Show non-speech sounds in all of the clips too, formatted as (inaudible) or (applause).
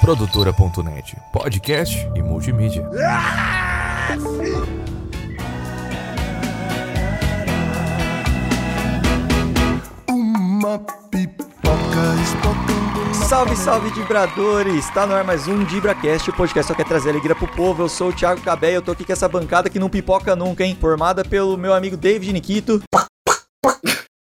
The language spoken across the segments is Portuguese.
Produtora.net, podcast e multimídia. Uma pipoca explodindo. Salve, salve, Dibradores! Tá no ar mais um DibraCast, o podcast só quer trazer alegria pro povo. Eu sou o Thiago Cabé e eu tô aqui com essa bancada que não pipoca nunca, hein? Formada pelo meu amigo David Nikito.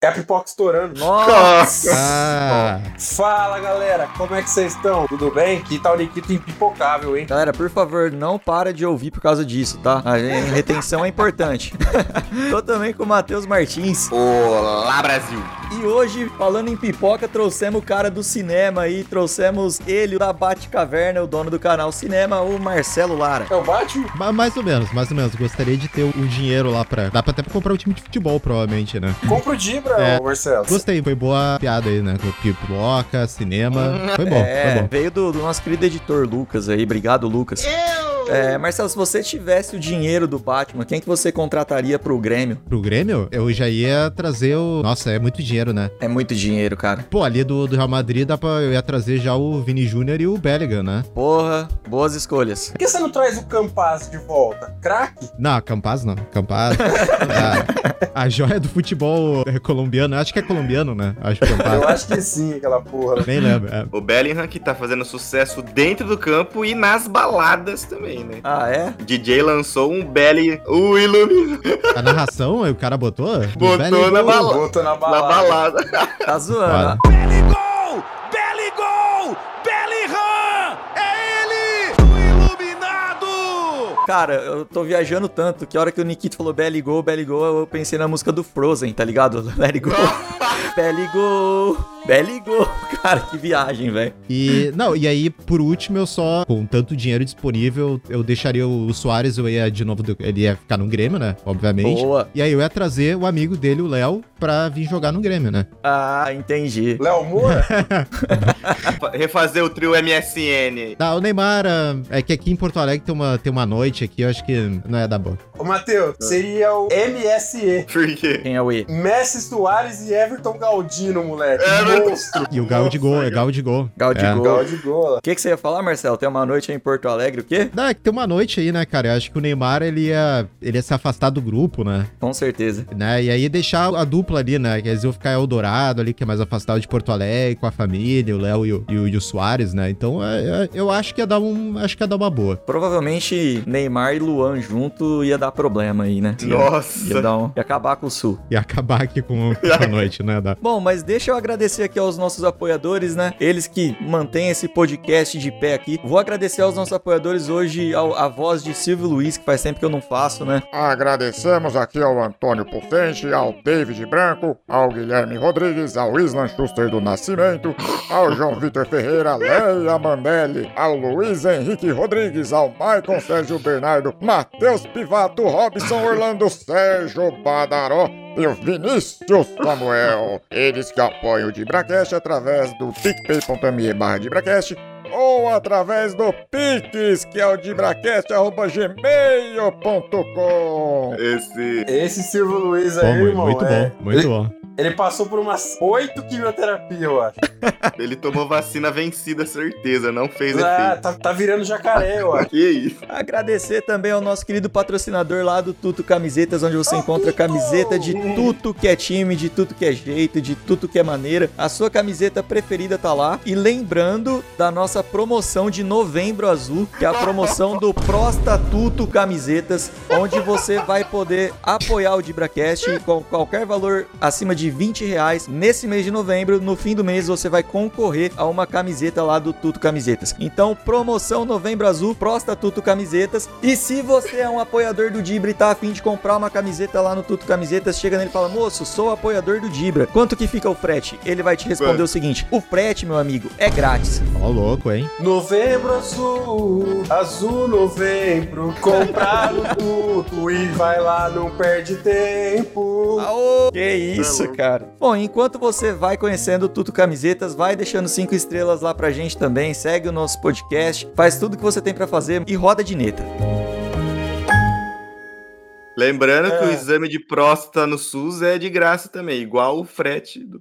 É a pipoca estourando. Nossa! Ah, Fala galera, como é que vocês estão? Tudo bem? Que tal o Nikito impipocável, hein? Galera, por favor, não para de ouvir por causa disso, tá? A retenção é importante. (laughs) tô também com o Matheus Martins. olá Brasil. E hoje, falando em pipoca, trouxemos o cara do cinema aí, trouxemos ele da Bate-Caverna, o dono do canal Cinema, o Marcelo Lara. É o Batman? Ma- mais ou menos, mais ou menos. Gostaria de ter o dinheiro lá pra. Dá pra até pra comprar um time de futebol, provavelmente, né? Compra o Dibra, É. ô Marcelo. Gostei, foi boa piada aí, né? Pipoca, cinema. Foi bom, é, foi bom. veio do, do nosso querido editor Lucas aí. Obrigado, Lucas. É, Marcelo, se você tivesse o dinheiro do Batman, quem que você contrataria pro Grêmio? Pro Grêmio, eu já ia trazer o. Nossa, é muito dinheiro, né? É muito dinheiro, cara. Pô, ali do, do Real Madrid dá pra. Eu ia trazer já o Vini Júnior e o Bellingham, né? Porra, boas escolhas. Por que você não traz o Campaz de volta? Craque? Não, Campaz não. Campaz. (laughs) a, a joia do futebol é colombiano. Acho que é colombiano, né? Acho que é Eu Campaz. acho que sim, aquela porra. Nem lembro. É. O Bellingham que tá fazendo sucesso dentro do campo e nas baladas também, né? Ah, é? DJ lançou um Belly, o Illumina (laughs) A narração, o cara botou? Botou na bala- Botou na na balada. balada. Tá zoando. Foda. Cara, eu tô viajando tanto que a hora que o Nikito falou Belly Go, Belly Go, eu pensei na música do Frozen, tá ligado? (laughs) Let it go. (laughs) Belly Go, Belly Go. Cara, que viagem, velho. E, não, e aí, por último, eu só, com tanto dinheiro disponível, eu deixaria o Soares, eu ia de novo, ele ia ficar no Grêmio, né? Obviamente. Boa. E aí eu ia trazer o amigo dele, o Léo, pra vir jogar no Grêmio, né? Ah, entendi. Léo Moura? (laughs) Refazer o trio MSN. Tá, o Neymar, ah, é que aqui em Porto Alegre tem uma, tem uma noite aqui, eu acho que não é da boa. Ô, Matheus, seria o MSE. Por quê? Quem é o E? Messi Soares e Everton Galdino, moleque. Everton. Monstro. E o Gal de gol, é Gal de gol. Gal de É. gol. Gol de gol. O que, que você ia falar, Marcelo? Tem uma noite aí em Porto Alegre, o quê? Não, é que tem uma noite aí, né, cara? Eu acho que o Neymar, ele ia, ele ia se afastar do grupo, né? Com certeza. né? E aí deixar a dupla ali, né? Que eles iam ficar Eldorado ali, que é mais afastado de Porto Alegre, com a família, o Léo e o, e o, e o Soares, né? Então é, é, eu acho que ia dar um. Acho que ia dar uma boa. Provavelmente Neymar e Luan junto ia dar problema aí, né? Ia, Nossa. ia, dar um, ia acabar com o Sul. E acabar aqui com, com a noite, né? Da... Bom, mas deixa eu agradecer aqui aos nossos apoiadores, né? Eles que mantêm esse podcast de pé aqui. Vou agradecer aos nossos apoiadores hoje, ao, a voz de Silvio Luiz, que faz tempo que eu não faço, né? Agradecemos aqui ao Antônio Pufente, ao David Branco, ao Guilherme Rodrigues, ao Islan Schuster do Nascimento, ao João Vitor Ferreira, Leia Mandelli, ao Luiz Henrique Rodrigues, ao Maicon Sérgio Bernardo, Matheus Pivato, Robson Orlando, Sérgio Badaró e o Vinícius Samuel. Eles que apoiam o Dibracast através do picpay.me barra Dibracast ou através do Pix, que é o dibracast.gmail.com. Esse. Esse Silvio Luiz aí, muito, irmão. muito é- bom, muito bom. Ele passou por umas oito quimioterapias, eu acho. (laughs) Ele tomou vacina vencida, certeza. Não fez Ah, efeito. tá, tá virando jacaré, eu acho. Que isso? Agradecer também ao nosso querido patrocinador lá do Tuto Camisetas, onde você encontra camiseta de tudo que é time, de tudo que é jeito, de tudo que é maneira. A sua camiseta preferida tá lá. E lembrando da nossa promoção de Novembro Azul, que é a promoção do Prostatuto Camisetas, onde você vai poder apoiar o DibraCast com qualquer valor acima de 20 reais nesse mês de novembro. No fim do mês você vai concorrer a uma camiseta lá do Tuto Camisetas. Então, promoção Novembro Azul, Prostatuto Camisetas. E se você é um apoiador do Dibra e tá afim de comprar uma camiseta lá no Tuto Camisetas, chega nele e fala: Moço, sou apoiador do Dibra. Quanto que fica o frete? Ele vai te responder o seguinte: O frete, meu amigo, é grátis. Ó, louco, hein? Novembro azul, azul novembro, comprar tudo e vai lá, não perde tempo. Aô! Que isso, cara. Bom, enquanto você vai conhecendo o Tuto Camisetas, vai deixando cinco estrelas lá pra gente também, segue o nosso podcast, faz tudo que você tem pra fazer e roda de neta. Lembrando que o É. exame de próstata no SUS é de graça também, igual o frete do.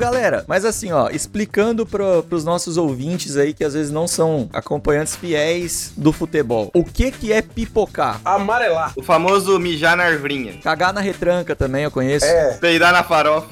Galera, mas assim, ó, explicando pro, pros nossos ouvintes aí que às vezes não são acompanhantes fiéis do futebol. O que que é pipocar? Amarelar. O famoso mijar na arvrinha. Cagar na retranca também, eu conheço. É. Peidar na farofa.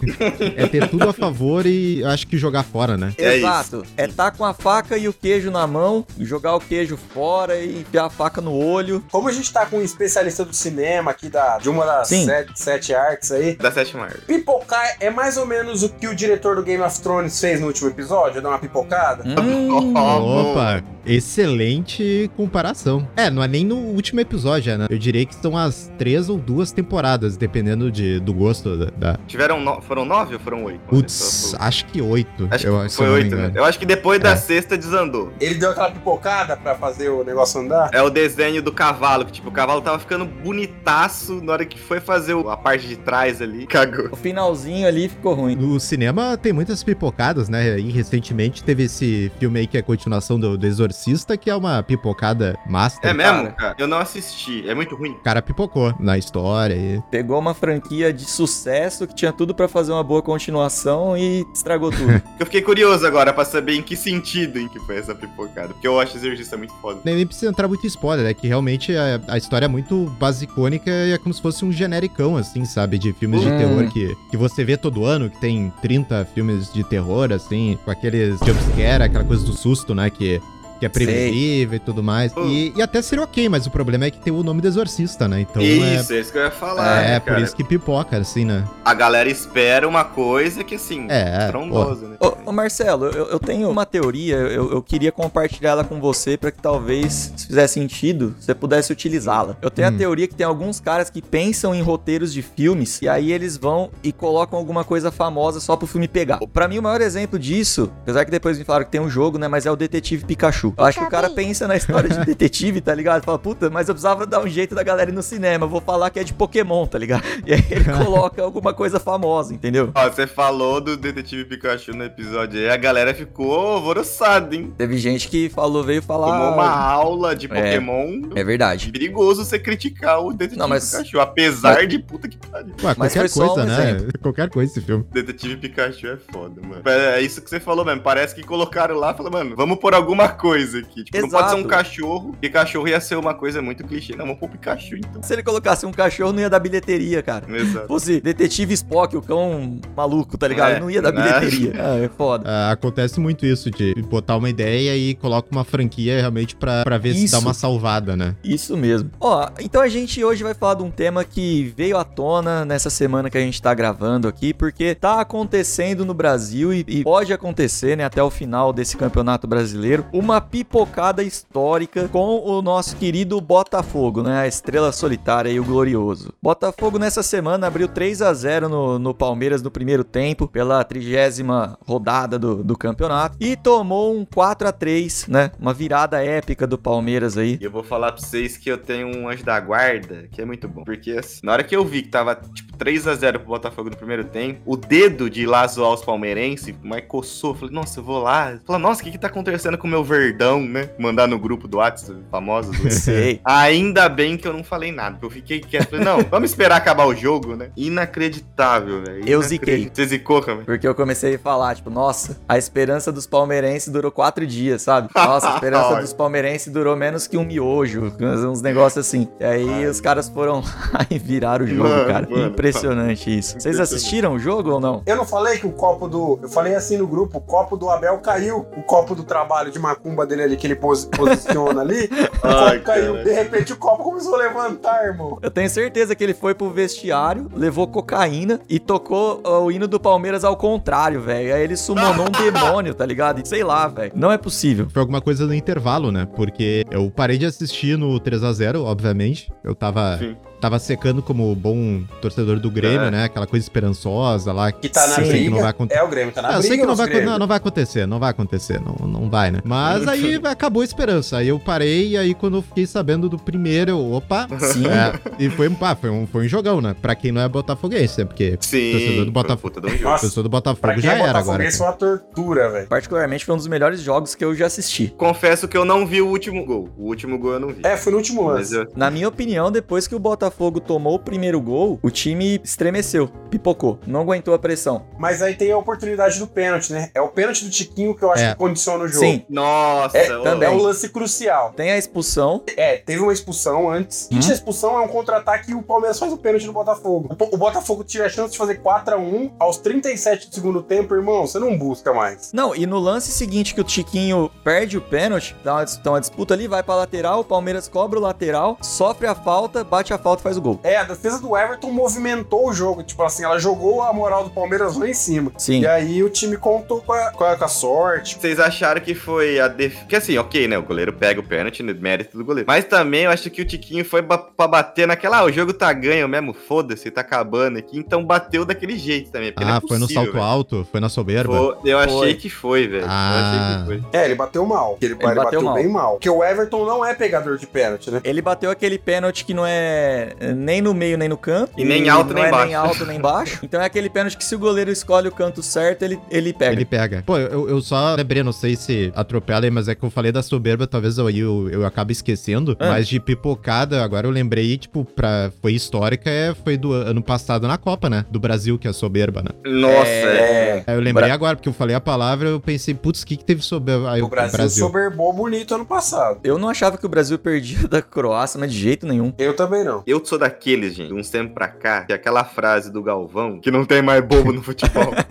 É ter tudo a favor e acho que jogar fora, né? É Exato. É tá com a faca e o queijo na mão, jogar o queijo fora e enfiar a faca no olho. Como a gente tá com um especialista do cinema aqui da, de uma das sete, sete artes aí, Da sétima árvore. pipocar é mais ou menos o que o diretor do Game of Thrones fez no último episódio, dar uma pipocada. Hum, Opa, excelente comparação. É, não é nem no último episódio, né? Eu diria que são as três ou duas temporadas, dependendo de, do gosto da. da... Tiveram no... Foram nove ou foram oito? Putz, acho que oito. Acho eu, que foi oito, né? Eu acho que depois da É. sexta desandou. Ele deu aquela pipocada pra fazer o negócio andar. É o desenho do cavalo, que tipo, o cavalo tava ficando bonitaço na hora que foi fazer o- a parte de trás ali. Cagou. o finalzinho ali ficou ruim. No cinema tem muitas pipocadas, né? E recentemente teve esse filme aí que é a continuação do, do Exorcista, que é uma pipocada master. É mesmo, cara. cara? Eu não assisti. É muito ruim. O cara pipocou na história e... Pegou uma franquia de sucesso que tinha tudo pra fazer uma boa continuação e estragou tudo. (laughs) Eu fiquei curioso agora pra saber em que sentido em que foi essa pipocada. Porque eu acho exorcista muito foda. Nem nem precisa entrar muito em spoiler, é que realmente a, a história é muito basicônica e é como se fosse um genericão, assim, sabe? De filmes de Hum. terror que, que você vê todo ano, que tem 30 filmes de terror, assim, com aqueles jumpscare, aquela coisa do susto, né? Que, que é previsível e tudo mais. Hum. E, e até seria ok, mas o problema é que tem o nome do exorcista, né? Então isso, é isso que eu ia é. falar. É, né, por isso que pipoca, assim, né? A galera espera uma coisa que, assim, É, trondosa, né? Ô, ô, Marcelo, eu, eu tenho uma teoria, eu, eu queria compartilhar ela com você pra que talvez, se fizer sentido, você pudesse utilizá-la. Eu tenho Hum. a teoria que tem alguns caras que pensam em roteiros de filmes e aí eles vão e colocam alguma coisa famosa só pro filme pegar. Pra mim, o maior exemplo disso, apesar que depois me falaram que tem um jogo, né, mas é o Detetive Pikachu. Eu acho que o cara pensa na história de detetive, tá ligado? Fala, puta, mas eu precisava dar um jeito da galera ir no cinema, vou falar que é de Pokémon, tá ligado? (laughs) E aí ele (laughs) coloca alguma coisa famosa, entendeu? Ó, você falou do Detetive Pikachu no episódio aí, a galera ficou alvoroçada, hein? Teve gente que falou, veio falar. Tomou uma aula de É. Pokémon. É verdade. Perigoso você criticar o Detetive Não, mas- Pikachu, apesar de puta que pariu. Ué, Mas qualquer coisa, um né? exemplo. Qualquer coisa esse filme. Detetive Pikachu é foda, mano. É isso que você falou mesmo. Parece que colocaram lá e falaram, mano, vamos pôr alguma coisa aqui. Tipo, não pode ser um Exato. cachorro, porque cachorro ia ser uma coisa muito clichê. Não, vamos pôr Pikachu então. Se ele colocasse um cachorro, não ia dar bilheteria, cara. Exato. Fosse detetive Spock, o cão maluco, tá ligado? É, não ia dar né? bilheteria. Ah, (laughs) é foda. Ah, acontece muito isso, de botar uma ideia e coloca uma franquia realmente pra, pra ver se Isso. dá uma salvada, né? Isso mesmo. Ó, então a gente hoje vai falar de um tema que veio à tona nessa semana que a gente tá gravando aqui, porque tá acontecendo no Brasil e, e pode acontecer, né, até o final desse campeonato brasileiro, uma pipocada histórica com o nosso querido Botafogo, né, a estrela solitária e o glorioso. Botafogo nessa semana abriu 3 a 0 no, no Palmeiras no primeiro tempo, pela trigésima rodada do, do campeonato, e tomou um 4 a 3 né, uma virada épica do Palmeiras aí. Eu vou falar pra vocês que eu tenho um anjo da guarda, que é muito bom. Porque assim, na hora que eu vi que tava, tipo, 3x0 pro Botafogo no primeiro tempo, o dedo de lá zoar os palmeirenses, mas coçou. Falei, nossa, eu vou lá. Falei, nossa, o que que tá acontecendo com o meu verdão, né? Mandar no grupo do WhatsApp, famoso. do- (laughs) Sei. Ainda bem que eu não falei nada. Eu fiquei quieto. Falei, não, vamos esperar acabar o jogo, né? Inacreditável, velho. Eu ziquei. Você zicou, cara? Porque eu comecei a falar, tipo, nossa, a esperança dos palmeirenses durou quatro dias, sabe? (laughs) Nossa, a esperança Ai. dos palmeirenses durou menos que um miojo, uns negócios assim. E aí os caras foram (laughs) lá e viraram o jogo, Mano, cara. mano. Impressionante isso. Vocês assistiram o jogo ou não? Eu não falei que o copo do. Eu falei assim no grupo: o copo do Abel caiu. O copo do trabalho de macumba dele ali, que ele pos- posiciona ali. (laughs) O Ai, copo caiu. cara. De repente o copo começou a levantar, irmão. Eu tenho certeza que ele foi pro vestiário, levou cocaína e tocou o hino do Palmeiras ao contrário, velho. Aí ele summonou um (laughs) demônio, tá ligado? Sei lá, velho. Não é possível. Foi alguma coisa no intervalo, né? Porque eu parei de assistir no 3 a 0 obviamente. Eu tava, Sim. Tava secando como bom torcedor do Grêmio, É. né? Aquela coisa esperançosa lá. Que tá na Sim, eu sei que briga. não vai acontecer. É, o Grêmio tá na Ah, eu briga. sei que não vai, não, não vai acontecer, não vai acontecer, não, não vai, né? Mas aí acabou a esperança. Aí eu parei, e aí quando eu fiquei sabendo do primeiro, eu, opa. Sim. É, e foi, ah, foi, um, foi um jogão, né? Pra quem não é botafoguense, né? Porque Sim. torcedor do foi Botafogo. torcedor do Botafogo já é era agora. botafoguense, é uma tortura, velho. Particularmente foi um dos melhores jogos que eu já assisti. Confesso que eu não vi o último gol. O último gol eu não vi. É, foi no último Mas lance. eu, Na minha opinião, depois que o Botafogo tomou o primeiro gol, o time estremeceu, pipocou, não aguentou a pressão. Mas aí tem a oportunidade do pênalti, né? É o pênalti do Tiquinho que eu acho É. que condiciona o jogo. Sim, Nossa, É, ô, também. É um lance crucial. tem a expulsão. É, teve uma expulsão antes. E a expulsão é um contra-ataque e o Palmeiras faz o pênalti no Botafogo. O, Botafogo tira a chance de fazer 4x1 aos 37 do segundo tempo, irmão. Você não busca mais. Não, e no lance seguinte que o Tiquinho perde o pênalti, dá uma, dá uma disputa ali, vai pra lateral, o Palmeiras cobra o lateral, sofre a falta, bate a falta e faz o gol. É, a defesa do Everton movimentou o jogo. Tipo assim, ela jogou a moral do Palmeiras lá em cima. Sim. E aí o time contou com a, com a- com a sorte. Vocês acharam que foi a def... Que assim, ok, né? O goleiro pega o pênalti, né, mérito do goleiro. Mas também eu acho que o Tiquinho foi pra bater naquela. Ah, o jogo tá ganho mesmo, foda-se, tá acabando aqui. Então bateu daquele jeito também. não Ah, é foi no possível, salto velho. alto? Foi na soberba? Foi- eu achei Foi. que foi, velho. Ah. Eu achei que foi. É, ele bateu mal. Ele, ele bateu bateu, mal. bem mal. Porque o Everton não é pegador de pênalti, né? Ele bateu aquele pênalti que não é nem no meio nem no canto. E nem alto, não nem é baixo. nem alto nem baixo. (laughs) Então é aquele pênalti que se o goleiro escolhe o canto certo, ele, ele pega. Ele pega. Pô, eu, eu só lembrei, não sei se atropela aí, mas é que eu falei da soberba, talvez eu, eu, eu acabe esquecendo. Ah. Mas de pipocada, agora eu lembrei, tipo, pra, foi histórica, é, foi do ano passado na Copa, né? Do Brasil, que é a soberba, né? Nossa, é. É. Eu lembrei Bra- agora, porque eu falei a palavra, eu pensei, putz, o que que teve soberba? Aí O Brasil, soberbou bonito ano passado. Eu não achava que o Brasil perdia (laughs) da Croácia, mas de jeito nenhum. Eu também não. Eu sou daqueles, gente, de uns tempos pra cá, que é aquela frase do Galvão, que não tem mais bobo no futebol. (laughs)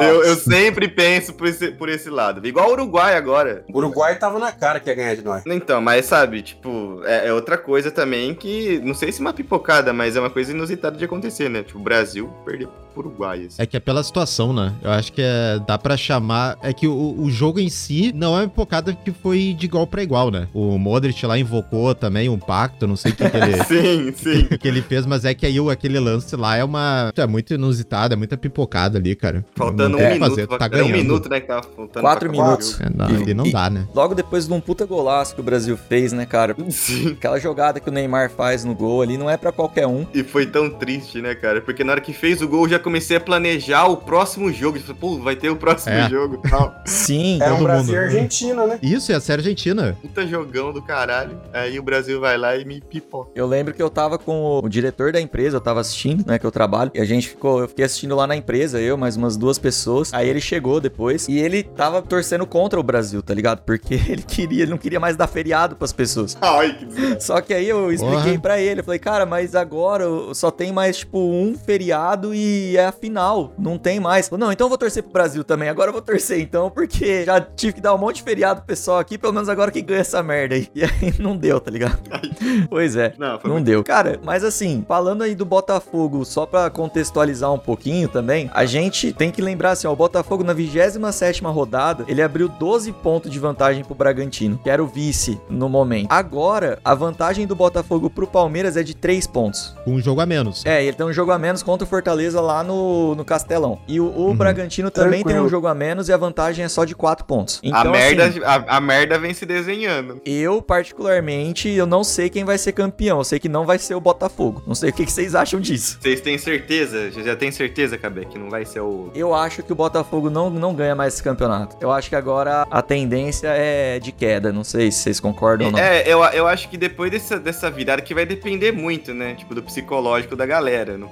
Eu, eu sempre penso por esse, por esse lado. Igual o Uruguai agora. O Uruguai tava na cara que ia ganhar de nós. Então, mas sabe, tipo, é, é outra coisa também que, não sei se uma pipocada, mas é uma coisa inusitada de acontecer, né? Tipo, o Brasil perdeu pro Uruguai, assim. É que é pela situação, né? Eu acho que é, dá pra chamar. É que o, o jogo em si não é uma pipocada que foi de igual pra igual, né? O Modric lá invocou também um pacto, não sei o que, que ele. (laughs) Sim, sim. que ele fez, mas é que aí o- aquele lance lá é uma. É muito inusitado, é muita pipocada ali, cara. Faltando Não um tem o que minuto. fazer, tá era um ganhando. minuto, né, que tava faltando Quatro minutos. É, não, E- não e- dá, né? Logo depois de um puta golaço que o Brasil fez, né, cara? Sim. Aquela jogada que o Neymar faz no gol ali não é pra qualquer um. E foi tão triste, né, cara? Porque na hora que fez o gol, já comecei a planejar o próximo jogo. Falei, pô, vai ter o próximo É. jogo e tal. Sim. Era um Brasil e Argentina, né? Isso, é a série argentina. Puta jogão do caralho. Aí o Brasil vai lá e me pipoca. Eu lembro que eu tava com o, o diretor da empresa, eu tava assistindo, né, que eu trabalho, e a gente ficou, eu fiquei assistindo lá na empresa, eu, mais umas duas pessoas. Aí ele chegou depois e ele tava torcendo contra o Brasil, tá ligado? Porque (laughs) ele queria, ele não queria mais dar feriado pras pessoas. Ai, que desgraça. Só que aí eu expliquei Porra. pra ele, eu falei, cara, mas agora só tem mais, tipo, um feriado e é a final, não tem mais. Não, então eu vou torcer pro Brasil também, agora eu vou torcer então, porque já tive que dar um monte de feriado pro pessoal aqui, pelo menos agora que ganha essa merda aí. (laughs) E aí não deu, tá ligado? (laughs) pois é. Não, foi Não muito... deu. Cara, mas assim, falando aí do Botafogo, só pra contextualizar um pouquinho também, a gente tem que lembrar assim, ó, o Botafogo na 27ª rodada, ele abriu 12 pontos de vantagem pro Bragantino, que era o vice no momento. Agora, a vantagem do Botafogo pro Palmeiras é de 3 pontos. Um jogo a menos. É, ele tem um jogo a menos contra o Fortaleza lá no, no Castelão. E o, o Bragantino também tem Tranquilo. um jogo a menos e a vantagem é só de 4 pontos. A Então, merda, assim, a, a merda vem se desenhando. eu, particularmente, eu não sei quem vai ser campeão. Eu sei que não vai ser o Botafogo. Não sei o que que vocês acham disso. Vocês têm certeza? Já já tem certeza, Cabé, que não vai ser o. Eu acho que o Botafogo não, não ganha mais esse campeonato. Eu acho que agora a tendência é de queda. Não sei se vocês concordam ou não. É, eu, eu acho que depois dessa, dessa virada que vai depender muito, né? Tipo, do psicológico da galera. No,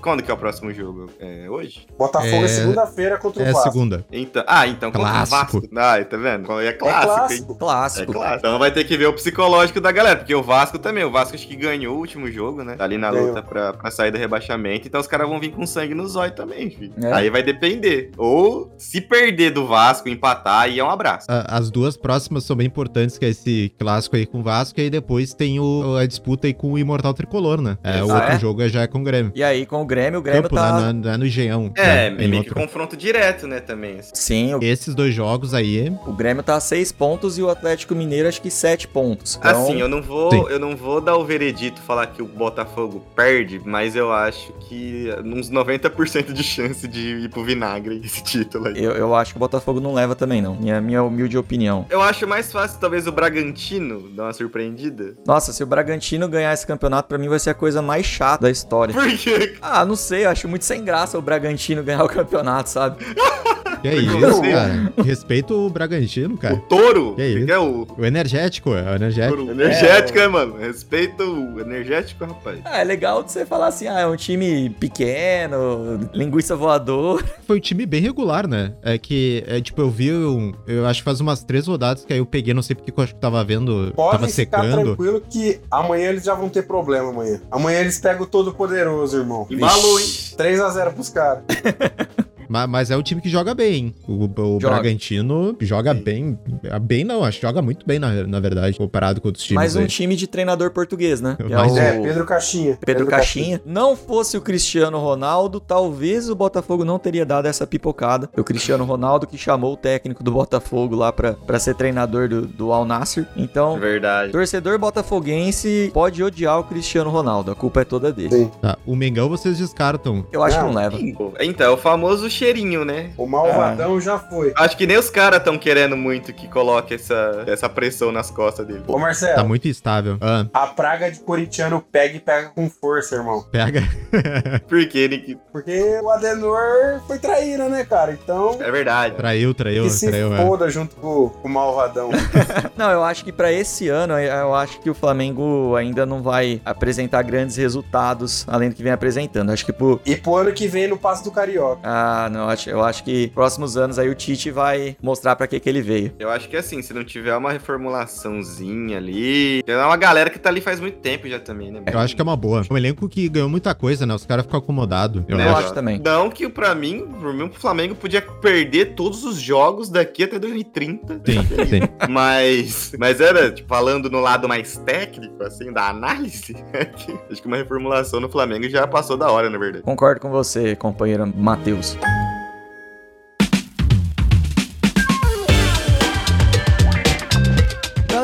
quando que é o próximo jogo? É hoje? Botafogo é, É- segunda-feira contra o É Vasco. segunda. Então, ah, então contra o Clássico. Vasco. Ah, tá vendo? É clássico, é hein? clássico. É Clássico. claro. Então vai ter que ver o psicológico da galera, porque o Vasco também. O Vasco acho que ganhou o último jogo, né? Tá ali na Ganhou. luta pra, pra sair do rebaixamento. Então os caras vão vir com sangue no zóio também, filho. É. Aí vai depender. Ou se perder do Vasco, empatar, aí é um abraço. As duas próximas são bem importantes, que é esse clássico aí com o Vasco, e aí depois tem o- a disputa aí com o Imortal Tricolor, né? É, o Ah, outro é? jogo já é com o Grêmio. E aí, com o Grêmio, o Grêmio Campo, tá. Não é- não é no Engenhão. É, né? Meio que outro. confronto direto, né, também. Sim, o, Esses dois jogos aí, o Grêmio tá a 6 pontos e o Atlético Mineiro acho que 7 pontos. Então, Assim, eu não vou, Sim. eu não vou dar o veredito falar que o Botafogo perde, mas eu acho que uns 90% de chance de ir pro vinagre esse título aí. eu, eu acho que o Botafogo não leva também, não. Minha, minha humilde opinião. Eu acho mais fácil, talvez, o Bragantino dar uma surpreendida. Nossa, se o Bragantino ganhar esse campeonato, pra mim vai ser a coisa mais chata da história. Por quê? Ah, não sei, eu acho muito sem graça o Bragantino ganhar o campeonato, sabe? (laughs) Que é isso, cara? Respeita o Bragantino, O cara. touro. Que isso? Que é o O energético, é o energético. touro energético, né, mano? Respeita o energético, rapaz. Ah, é legal de você falar assim, ah, é um time pequeno, linguiça voador. Foi um time bem regular, né? É que, é, tipo, eu vi, um- eu acho que faz umas três rodadas que aí eu peguei, não sei porque que eu acho que tava vendo, tava Podem ficar secando. tranquilo que amanhã eles já vão ter problema amanhã. Amanhã eles pegam o todo poderoso, irmão. Embalou, hein? 3x0 pros caras. (laughs) Ma- Mas, é o time que joga bem. hein? O, o Joga. Bragantino joga bem. Bem não, acho que joga muito bem, na, na verdade, comparado com outros times. Mais um aí. time de treinador português, né? (laughs) Que é o um. É, Pedro Caixinha. Pedro Caixinha. Não fosse o Cristiano Ronaldo, talvez o Botafogo não teria dado essa pipocada. O Cristiano Ronaldo que chamou o técnico do Botafogo lá pra, pra ser treinador do, do Al Nassr. Então, Verdade. torcedor botafoguense pode odiar o Cristiano Ronaldo. A culpa é toda dele. Tá, o Mengão vocês descartam. Eu acho que Não. não leva. Então, é o famoso cheirinho, né? O malvadão já foi. Acho que nem os caras estão querendo muito que coloque essa, essa pressão nas costas dele. Ô, Marcelo, Tá muito instável. Ah, a praga de corintiano pega e pega com força, irmão. pega. (laughs) Por quê, Nick? Porque o Adenor foi traíra, né, cara? Então, É verdade. traiu, traiu, que se traiu. é. foda junto com, com o malvadão. (laughs) Não, eu acho que pra esse ano, eu acho que o Flamengo ainda não vai apresentar grandes resultados além do que vem apresentando. Acho que pro, e pro ano que vem no Passo do Carioca. Ah, não, acho- eu acho que próximos anos aí o Tite vai mostrar pra que que ele veio. Eu acho que assim, se não tiver uma reformulaçãozinha ali. Tem uma galera que tá ali faz muito tempo já também, né? Eu acho que é uma boa. Um elenco que ganhou muita coisa, né? Os caras ficam acomodados. Eu Né, Eu acho. acho também. Não que pra mim, pro mim, o Flamengo podia perder todos os jogos daqui até 2030. Sim, sim. (laughs) Mas, mas era, tipo, falando no lado mais técnico, assim, da análise, (laughs) acho que uma reformulação no Flamengo já passou da hora, na verdade. Concordo com você, companheiro Matheus. Bye.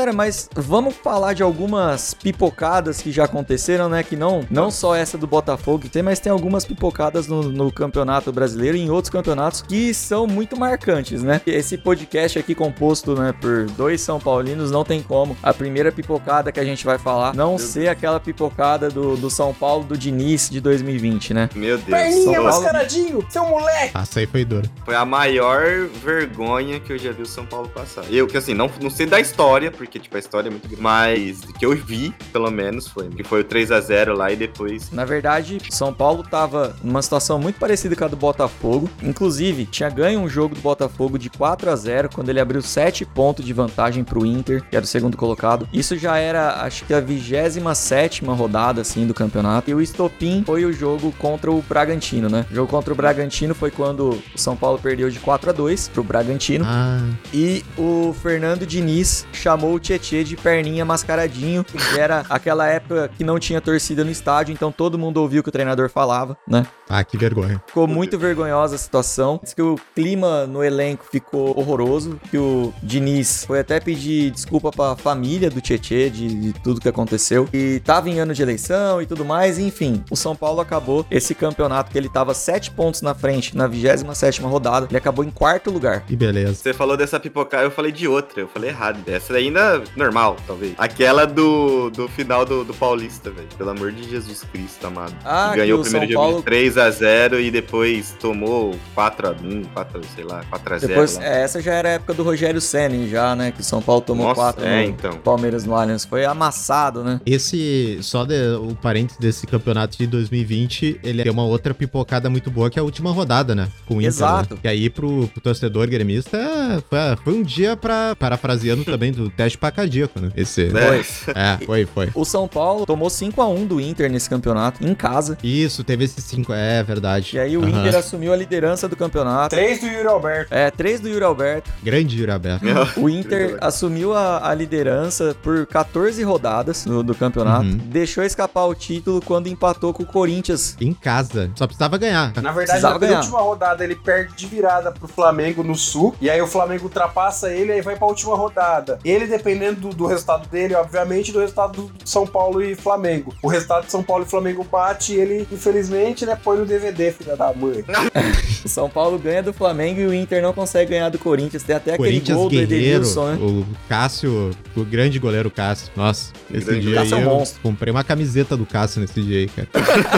Galera, mas vamos falar de algumas pipocadas que já aconteceram, né? Que não, não só essa do Botafogo que tem, mas tem algumas pipocadas no, no Campeonato Brasileiro e em outros campeonatos que são muito marcantes, né? Esse podcast aqui composto, né, por dois São Paulinos, não tem como a primeira pipocada que a gente vai falar não ser aquela pipocada do, do São Paulo do Diniz de 2020, né? Meu Deus. Perninha, Paulo- mascaradinho, seu moleque! Essa aí foi dura. Foi a maior vergonha que eu já vi o São Paulo passar. Eu, que assim, não, não sei da história, porque, tipo, a história é muito grande, mas que eu vi, pelo menos, foi. Que foi o 3 a 0 lá e depois. Na verdade, São Paulo tava numa situação muito parecida com a do Botafogo. Inclusive, tinha ganho um jogo do Botafogo de 4 a 0 quando ele abriu 7 pontos de vantagem pro Inter, que era o segundo colocado. Isso já era, acho que a 27 rodada assim do campeonato. E o estopim foi o jogo contra o Bragantino, né? O jogo contra o Bragantino foi quando o São Paulo perdeu de 4 a 2 pro Bragantino. Ah, E o Fernando Diniz chamou o Tietê de perninha mascaradinho, que era aquela época que não tinha torcida no estádio, então todo mundo ouvia o que o treinador falava, né? ah, que vergonha. Ficou muito vergonhosa a situação. Diz que o clima no elenco ficou horroroso, que o Diniz foi até pedir desculpa pra família do Tietê de, de tudo que aconteceu. E tava em ano de eleição e tudo mais, enfim. O São Paulo acabou esse campeonato que ele tava 7 pontos na frente na 27ª rodada, ele acabou em quarto lugar. Que beleza. Você falou dessa pipoca, eu falei de outra, eu falei errado. Essa ainda normal, talvez. Aquela do, do final do, do Paulista, velho. Pelo amor de Jesus Cristo, amado. Ah, Ganhou o primeiro São jogo Paulo- de 3 a 0 e depois tomou 4 a 1 4, sei lá, 4 a 0 Depois, é, essa já era a época do Rogério Ceni já, né? Que o São Paulo tomou Nossa, 4 é, no então. Palmeiras no Allianz. Foi amassado, né? Esse, só de, o parênteses desse campeonato de 2020, ele tem uma outra pipocada muito boa, que é a última rodada, né? Com o Inter, Exato. né? Que aí pro, pro torcedor gremista é, foi, foi um dia pra, parafraseando também, do teste pra cardíaco, né? Esse. É. (laughs) É, foi, foi. O São Paulo tomou 5 a 1 do Inter nesse campeonato, em casa. Isso, teve esses cinco, é verdade. E aí o Aham. Inter assumiu a liderança do campeonato. 3 do Yuri Alberto. É, 3 do Yuri Alberto. Grande Yuri Aberto. O Inter assumiu a, a liderança por 14 rodadas no- do campeonato. Uhum. Deixou escapar o título quando empatou com o Corinthians. Em casa. Só precisava ganhar. Na verdade, Precisava na ganhar. última rodada ele perde de virada pro Flamengo no Sul. E aí o Flamengo ultrapassa ele aí vai pra última rodada. Ele, dependendo do, do resultado dele, obviamente, do resultado do São Paulo e Flamengo. O resultado de São Paulo e Flamengo bate e ele, infelizmente, né, põe no DVD, filha da mãe. (laughs) São Paulo ganha do Flamengo e o Inter não consegue ganhar do Corinthians. Tem até aquele Corinthians gol do Edenilson, né? o Cássio, o grande goleiro Cássio. Nossa, esse Grande dia aí Cássio é um eu monstro. comprei uma camiseta do Cássio nesse dia aí, cara.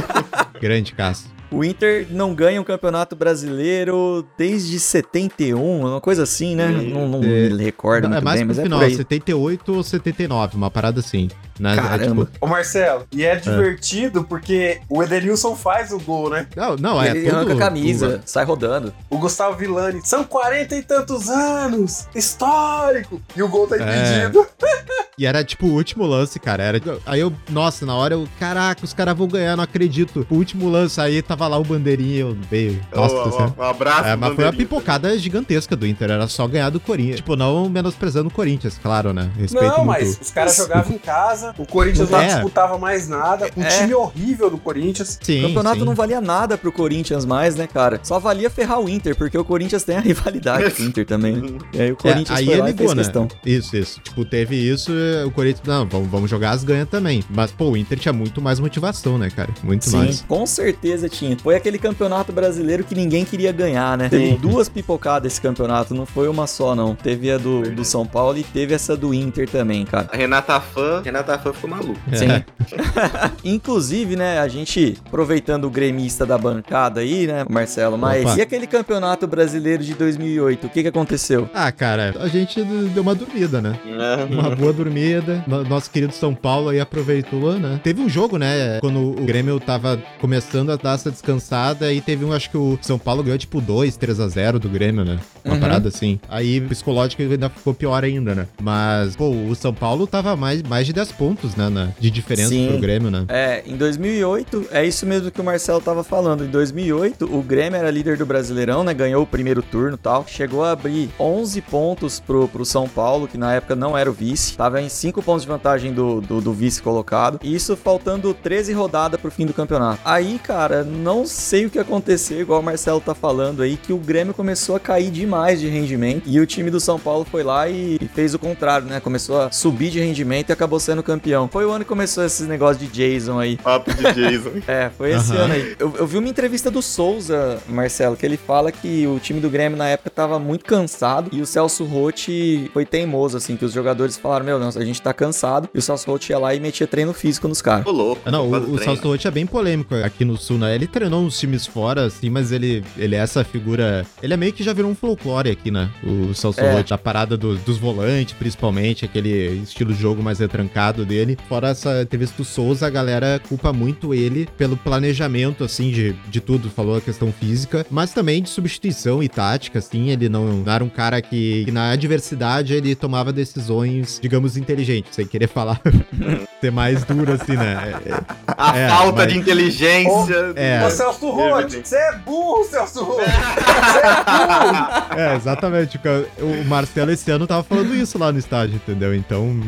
(laughs) grande Cássio. O Inter não ganha um campeonato brasileiro desde 71, uma coisa assim, né? Não, não É. me recordo é muito mais bem, pro mas é final, por aí. 78 ou 79, uma parada assim. Né? É, Caramba. tipo, Ô Marcelo, e é divertido porque o Edenilson faz o gol, né? não, não, é Ele tudo- arranca a camisa, tudo- sai rodando. O Gustavo Villani, são 40 e tantos anos, histórico. E o gol tá impedido. E era tipo o último lance, cara. Era... Aí eu, nossa, na hora eu, caraca, os caras vão ganhar, não acredito. O último lance, aí tava lá o bandeirinha, eu veio. Nossa, Ô, assim, um abraço, É, mas foi uma pipocada gigantesca do Inter, era só ganhar do Corinthians. Tipo, não menosprezando o Corinthians, claro, né? Respeito Não, muito. mas os caras jogavam em casa, o Corinthians não É. disputava mais nada, um É. time horrível do Corinthians. Sim, o campeonato sim. não valia nada pro Corinthians mais, né, cara? Só valia ferrar o Inter, porque o Corinthians tem a (laughs) rivalidade com o Inter também, né? (laughs) E aí o É, Corinthians aí foi lá ele e ligou, né? questão. Isso, isso. Tipo, teve isso, eh, o Corinthians, não, vamos, vamos jogar as ganhas também. Mas, pô, o Inter tinha muito mais motivação, né, cara? Muito Sim, mais. com certeza tinha. Foi aquele campeonato brasileiro que ninguém queria ganhar, né? Teve duas pipocadas esse campeonato, não foi uma só, não. Teve a do, do São Paulo e teve essa do Inter também, cara. A Renata Fã, Renata Fã ficou maluca. É. Sim. (laughs) Inclusive, né, a gente, aproveitando o gremista da bancada aí, né, Marcelo, mas Opa. e aquele campeonato brasileiro de 2008? O que que aconteceu? Ah, cara, a gente deu uma dormida, né? Uma boa dormida. No- Nosso querido São Paulo aí aproveitou, né? Teve um jogo, né? Quando o Grêmio tava começando a dar essa descansada e teve um, acho que o São Paulo ganhou tipo 2, 3 a 0 do Grêmio, né? Uma Uhum. parada assim. Aí psicológico ainda ficou pior ainda, né? Mas, pô, o São Paulo tava mais, mais de 10 pontos, né? na- de diferença Sim. pro Grêmio, né? É, em 2008, é isso mesmo que o Marcelo tava falando. Em 2008, o Grêmio era líder do Brasileirão, né? Ganhou o primeiro turno e tal. Chegou a abrir 11 pontos pro, pro São Paulo, que na época não era o vice. Tava em 5 pontos de vantagem do, do, do vice colocado. E isso faltando 13 rodadas pro fim do campeonato. Aí, cara, não sei o que aconteceu, igual o Marcelo tá falando aí, que o Grêmio começou a cair demais de rendimento. E o time do São Paulo foi lá e, fez o contrário, né? Começou a subir de rendimento e acabou sendo campeão. Foi o ano que começou esse negócio de Jason aí. Papo de Jason. (laughs) É, foi esse Aham. ano aí. Eu, eu vi uma entrevista do Souza, Marcelo, que ele fala que o time do Grêmio na época tava muito cansado e o Celso Rotti foi teimoso, assim, que os jogadores falaram: Meu, não, a gente tá cansado. E o Celso Rotti ia lá e metia treino físico nos caras. Não, o, o. Celso Rotti é bem polêmico aqui no Sul, né? Ele treinou uns times fora, assim, mas ele, ele é essa figura. Ele é meio que já virou um folclore aqui, né? O Celso É. Rotti, a parada do- dos volantes, principalmente, aquele estilo de jogo mais retrancado dele. Fora essa entrevista do Souza, a galera culpa muito ele pelo planejamento, assim, de, de tudo. Falou a questão física, mas também de substituição e tática, assim. Ele não, não era um cara que, que na adversidade ele tomava decisões, digamos, inteligentes, sem querer falar. (laughs) ser mais duro, assim, né? É- A É, falta mas- de inteligência. É. Ô Celso Rotti, você é burro, Celso Rotti. Você (laughs) é burro. É, exatamente. O Marcelo esse ano tava falando isso lá no estádio, entendeu? Então.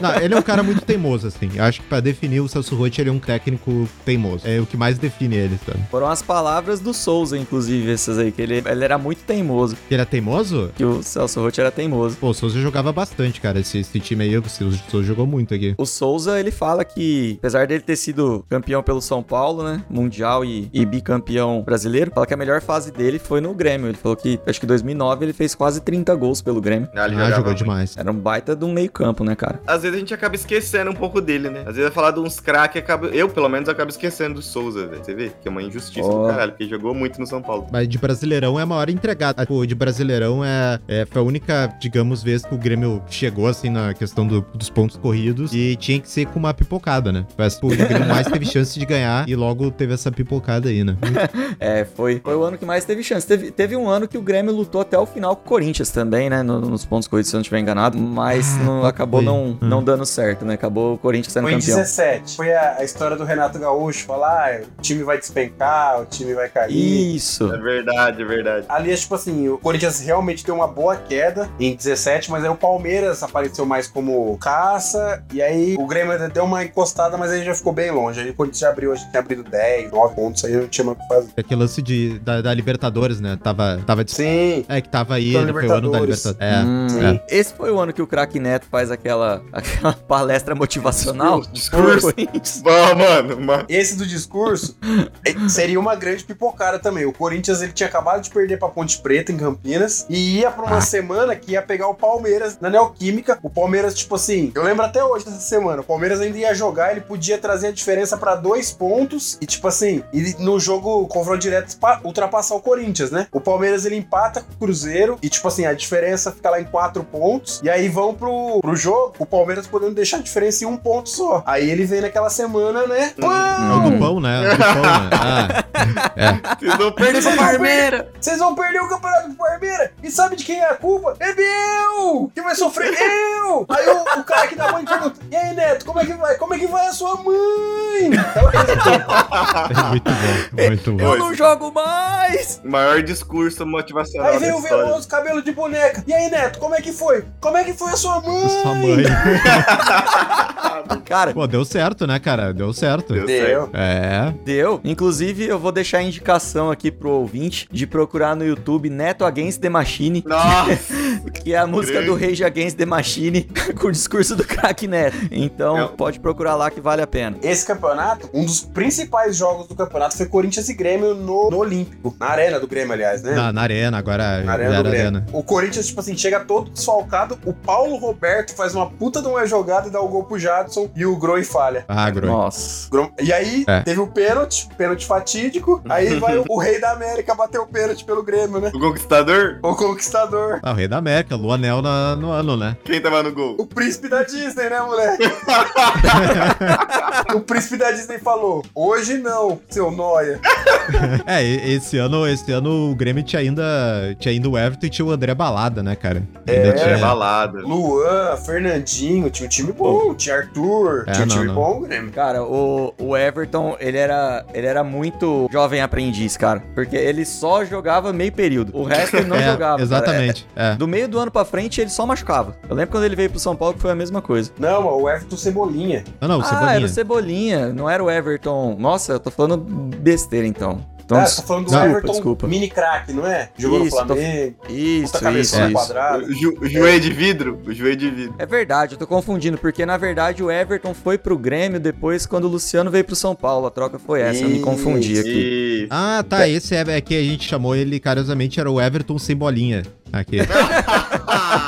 Não, ele é um cara muito teimoso, assim. Eu acho que pra definir o Celso Rotti, ele é um técnico teimoso. É o que mais define ele, sabe? Foram as palavras do Souza, inclusive, essas aí, que ele, ele era muito teimoso. Ele é teimoso? Que o Celso Rotti era teimoso. Pô, o Souza jogava bastante, cara. Esse, esse time aí, o Souza jogou muito aqui. O Souza, ele fala que, apesar dele ter sido campeão pelo São Paulo, né? Mundial e, e bicampeão brasileiro, fala que a melhor fase dele foi no Grêmio. Ele falou que, acho que em 2009 ele fez quase 30 gols pelo Grêmio. Ah, ele Ah, jogou muito. demais. Era um baita de um meio campo, né, cara? Às vezes a gente acaba esquecendo um pouco dele, né? Às vezes é falar de uns craques, acaba... eu pelo menos acabo esquecendo do Souza, velho. Você vê? Que é uma injustiça Ó. do caralho, porque jogou muito no São Paulo. Mas de Brasileirão é a maior entregada. Pô, de Brasileirão é, é, foi a única, digamos, vez que o Grêmio chegou, assim, na questão do- dos pontos corridos e tinha que ser com uma pipocada, né? Mas, pô, o Grêmio mais teve chance de ganhar e logo teve essa pipocada aí, né? (laughs) É, foi, foi o ano que mais teve chance. Teve, teve um ano que o Grêmio lutou até o final com o Corinthians também, né? no- nos pontos corridos, se eu não estiver enganado. Mas Ah, não, acabou foi? não, Hum. não dando certo, né? Acabou o Corinthians sendo Foi em campeão. 17. Foi a, a história do Renato Gaúcho falar: ah, o time vai despencar, o time vai cair. Isso. É verdade, é verdade. Ali é tipo assim, o Corinthians realmente deu uma boa queda em 17, mas aí o Palmeiras apareceu mais como caça, e aí o Grêmio deu uma encostada, mas aí já ficou bem longe. Aí o Corinthians já abriu, a gente tinha abrido 10, 9 pontos, aí não tinha que fazer. Aquele lance de, da, da Libertadores, né? Tava, tava de... Sim, É, que tava aí, Pela foi o ano da Libertadores. É, Hum, é. Esse foi o ano que o craque Neto faz aquela (laughs) aquela palestra motivacional. Discurso. pro Corinthians. (laughs) Ah, mano, mano. Esse do discurso eh, seria uma grande pipocada também. O Corinthians ele tinha acabado de perder pra Ponte Preta em Campinas e ia pra uma Ah. semana que ia pegar o Palmeiras na Neoquímica. O Palmeiras, tipo assim, eu lembro até hoje dessa semana. O Palmeiras ainda ia jogar, ele podia trazer a diferença pra dois pontos e, tipo assim, e no jogo confronto direto pa- ultrapassar o Corinthians, né? O Palmeiras ele empata com o Cruzeiro e, tipo assim, a diferença fica lá em quatro pontos. E aí vão pro, pro jogo, o Palmeiras podendo deixar a diferença em um ponto só. Aí ele vem naquela semana, né? É o do pão, né? O do pão, né? Ah, é. Vocês não perdem Vocês pra vão Parmeira. Vocês vão perder o campeonato do Palmeiras. E sabe de quem é a culpa? É meu! Quem vai sofrer? Eu! Aí o, o cara que dá mãe pergunta: E aí, Neto, como é que vai? Como é que vai a sua mãe? É muito bom, muito bom. Eu não jogo mais! Maior discurso motivacional Aí vem da o. Veloso, cabelo de boneca. E aí, Neto, como é que foi? Como é que foi a sua mãe? Sua mãe. (laughs) Cara, Pô, deu certo, né, cara? Deu certo. Deu Deu. É. Deu. Inclusive, eu vou deixar a indicação aqui pro ouvinte de procurar no YouTube Neto Against the Machine, Nossa, (laughs) que é a música do Rage Against the Machine (laughs) com o discurso do craque Neto. Então, É. pode procurar lá que vale a pena. Esse campeonato, um dos principais jogos do campeonato foi Corinthians e Grêmio no, no Olímpico. Na arena do Grêmio, aliás, né? Na, na arena, agora Na arena do Grêmio. arena. O Corinthians, tipo assim, chega todo desfalcado. O Paulo Roberto faz uma puta de uma jogada e dá o gol pro Jadson e o Groi falha. Ah, Groi. Nossa. Gro- E aí, É. teve o pênalti, pênalti fatídico. Aí (laughs) vai o, o rei da América bater o pênalti pelo Grêmio, né? o conquistador? O conquistador. Ah, o rei da América, Lua Anel na- no ano, né? Quem tava no gol? O príncipe da Disney, né, moleque? (laughs) o príncipe da Disney falou: hoje não, seu noia. (laughs) É, esse ano, esse ano o Grêmio tinha ainda, tinha ainda o Everton e tinha o André Balada, né, cara? Ainda É. É balada. Luan, Fernandinho, tinha um time bom, tinha Arthur, É, tinha um não, time não. bom, o Grêmio. Cara, o, o Everton, ele era, ele era muito jovem aprendiz, cara. Porque ele só jogava meio período. O resto ele não (laughs) É, jogava. cara. Exatamente. É. É, Do meio do ano pra frente, ele só machucava. Eu lembro quando ele veio pro São Paulo que foi a mesma coisa. Não, o Everton Cebolinha. Não, não, o ah, Cebolinha. era o Cebolinha, não era o Everton. Nossa, eu tô falando besteira então. Então, ah, você tá falando do desculpa, Everton desculpa. mini craque, não é? Jogou Isso, no tô- Flamengo, Isso, puta isso, isso. quadrada. O, ju- o joelho de vidro? O joelho de vidro. É verdade, eu tô confundindo, porque na verdade o Everton foi pro Grêmio depois quando o Luciano veio pro São Paulo. A troca foi essa, eu me confundi aqui. Ah, tá. Esse é, é que a gente chamou ele carinhosamente, era o Everton sem bolinha. Aqui. (laughs)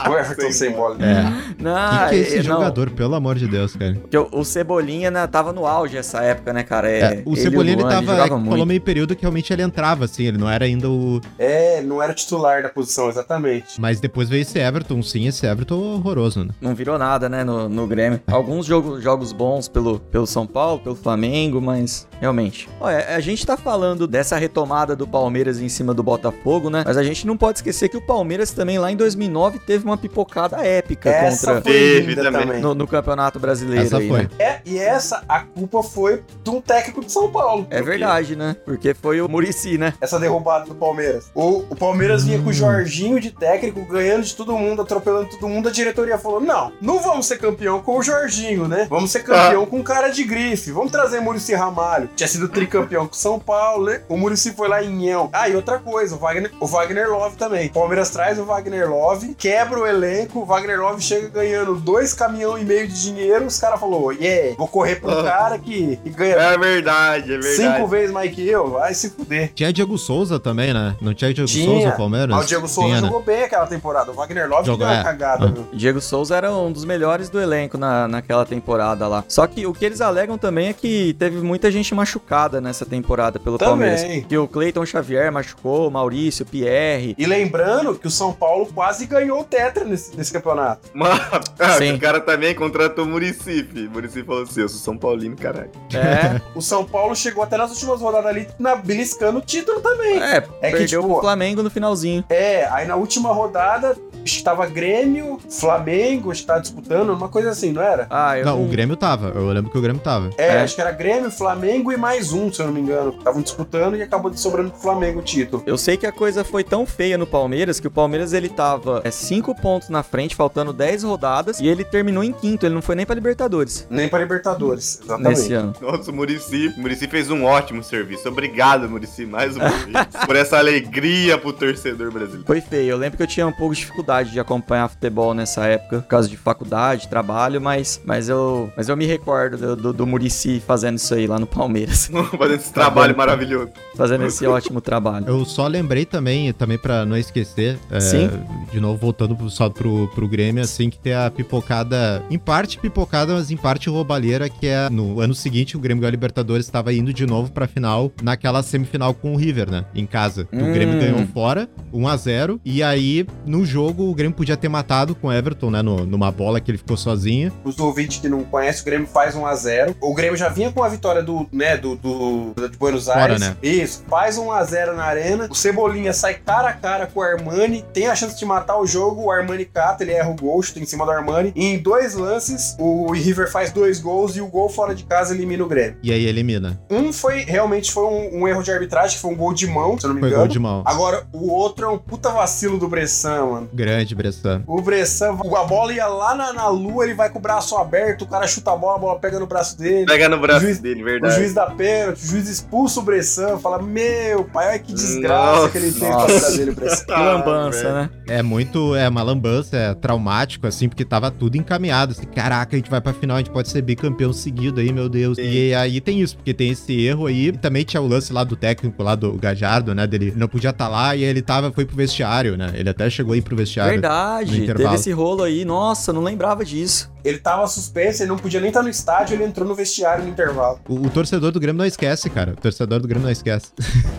O Everton sem bola. É. Não, Quem que é esse eh, não, jogador, pelo amor de Deus, cara? porque o, o Cebolinha né, tava no auge essa época, né, cara? É, É, o ele Cebolinha, ele Luan, tava. jogava falou meio período que realmente ele entrava, assim, ele não era ainda o. É, não era titular da posição, exatamente. Mas depois veio esse Everton, sim, esse Everton horroroso, né? Não virou nada, né, no, no Grêmio. Alguns jogos, jogos bons pelo, pelo São Paulo, pelo Flamengo, mas realmente. Olha, a gente tá falando dessa retomada do Palmeiras em cima do Botafogo, né? Mas a gente não pode esquecer que o Palmeiras também lá em 2009 teve uma pipocada épica Essa contra foi Teve também. também. no, no Campeonato Brasileiro Essa aí, foi. né? É, e essa, a culpa foi do técnico de São Paulo. É verdade, né? Porque foi o Murici, né? Essa derrubada do Palmeiras. O, o Palmeiras vinha com Hum. o Jorginho de técnico, ganhando de todo mundo, atropelando todo mundo. A diretoria falou: não, não vamos ser campeão com o Jorginho, né? Vamos ser campeão com cara de grife. Vamos trazer Murici Ramalho. Tinha sido tricampeão com São Paulo, né? O Murici foi lá em Nhão. Ah, e outra coisa, o Wagner, o Wagner Love também. O Palmeiras traz o Wagner Love, quebra o elenco, o Wagner Love chega ganhando dois caminhão e meio de dinheiro. Os caras falaram: yeah, vou correr pro Ah. cara que, que ganha É verdade, é verdade. cinco vezes mais que eu. Vai se fuder. Tinha Diego Souza também, né? Não tinha Diego Tinha. Souza, o Palmeiras? Mas o Diego Souza Tinha, né? jogou bem aquela temporada. O Wagner Love Jogou, deu uma é. cagada, Ah. viu? Diego Souza era um dos melhores do elenco na, naquela temporada lá. Só que o que eles alegam também é que teve muita gente machucada nessa temporada pelo Também. Palmeiras. Que o Cleiton Xavier machucou, o Maurício, o Pierre. E lembrando que o São Paulo quase ganhou o Tetra nesse, nesse campeonato. Mano, (laughs) ah, o cara também contratou o Murici. Murici falou assim: eu sou São Paulino, caralho. É, (laughs) O São Paulo chegou até nas últimas rodadas ali na, beliscando o título também. é, É que, perdeu tipo, pro Flamengo no finalzinho. É, aí na última rodada estava Grêmio, Flamengo, tava disputando, uma coisa assim, não era? Ah, eu Não, o Grêmio tava. Eu lembro que o Grêmio tava. É, É. acho que era Grêmio, Flamengo e mais um, se eu não me engano. Estavam disputando e acabou sobrando pro Flamengo o título. Eu sei que a coisa foi tão feia no Palmeiras que o Palmeiras ele tava é, cinco pontos na frente, faltando 10 rodadas, e ele terminou em quinto. Ele não foi nem pra Libertadores Nem para Libertadores, exatamente. nesse ano. Nossa, o Murici. O Murici fez um ótimo serviço. Obrigado, Murici, mais uma vez. por essa alegria pro torcedor brasileiro. Foi feio. Eu lembro que eu tinha um pouco de dificuldade vontade de acompanhar futebol nessa época, por causa de faculdade, trabalho, mas, mas, eu, mas eu me recordo do, do, do Murici fazendo isso aí lá no Palmeiras. (laughs) Fazendo esse trabalho maravilhoso. fazendo esse ótimo trabalho. Eu só lembrei também, também pra não esquecer, é, Sim. de novo voltando só pro, pro Grêmio, assim, que tem a pipocada, em parte pipocada, mas em parte roubalheira, que é no ano seguinte o Grêmio ganhou a Libertadores estava indo de novo pra final, naquela semifinal com o River, né, em casa. O Hum. Grêmio ganhou fora, 1 a 0 e aí no jogo o Grêmio podia ter matado com o Everton, né, no- numa bola que ele ficou sozinho. Os ouvintes que não conhecem, o Grêmio faz 1x0. O Grêmio já vinha com a vitória do, né, do, do, de Buenos Fora, Aires. né? Isso, faz 1x0 na arena. O Cebolinha sai cara a cara com o Armani, tem a chance de matar o jogo. O Armani cata, ele erra o gol, chuta em cima do Armani. E em dois lances, o River faz dois gols e o gol fora de casa elimina o Grêmio. E aí elimina. Um foi, realmente foi um, um erro de arbitragem, que foi um gol de mão, se eu não me Foi engano. gol de mão. Agora, o outro é um puta vacilo do Bressan, mano. Grande, Bressan. O Bressan, a bola ia lá na, na lua, ele vai com o braço aberto, o cara chuta a bola, a bola pega no braço dele. Pega no braço Juiz- dele, O verdade. juiz dá pênalti, o juiz expulsa o Bressan, fala: Meu pai, olha que desgraça Nossa. que ele fez com a Nossa. vida dele, o Bressan. Que lambança, né? É muito, é uma lambança, é traumático, assim, porque tava tudo encaminhado. Assim, caraca, a gente vai pra final, a gente pode ser bicampeão seguido aí, meu Deus. E aí tem isso, porque tem esse erro aí. E também tinha o lance lá do técnico, lá do Gajardo, né? Dele não podia estar lá e ele tava, foi pro vestiário, né? Ele até chegou aí pro vestiário. No Verdade, teve esse rolo aí. Nossa, não lembrava disso. Ele tava suspenso, ele não podia nem estar no estádio, ele entrou no vestiário no intervalo. O, o torcedor do Grêmio não esquece, cara. O torcedor do Grêmio não esquece.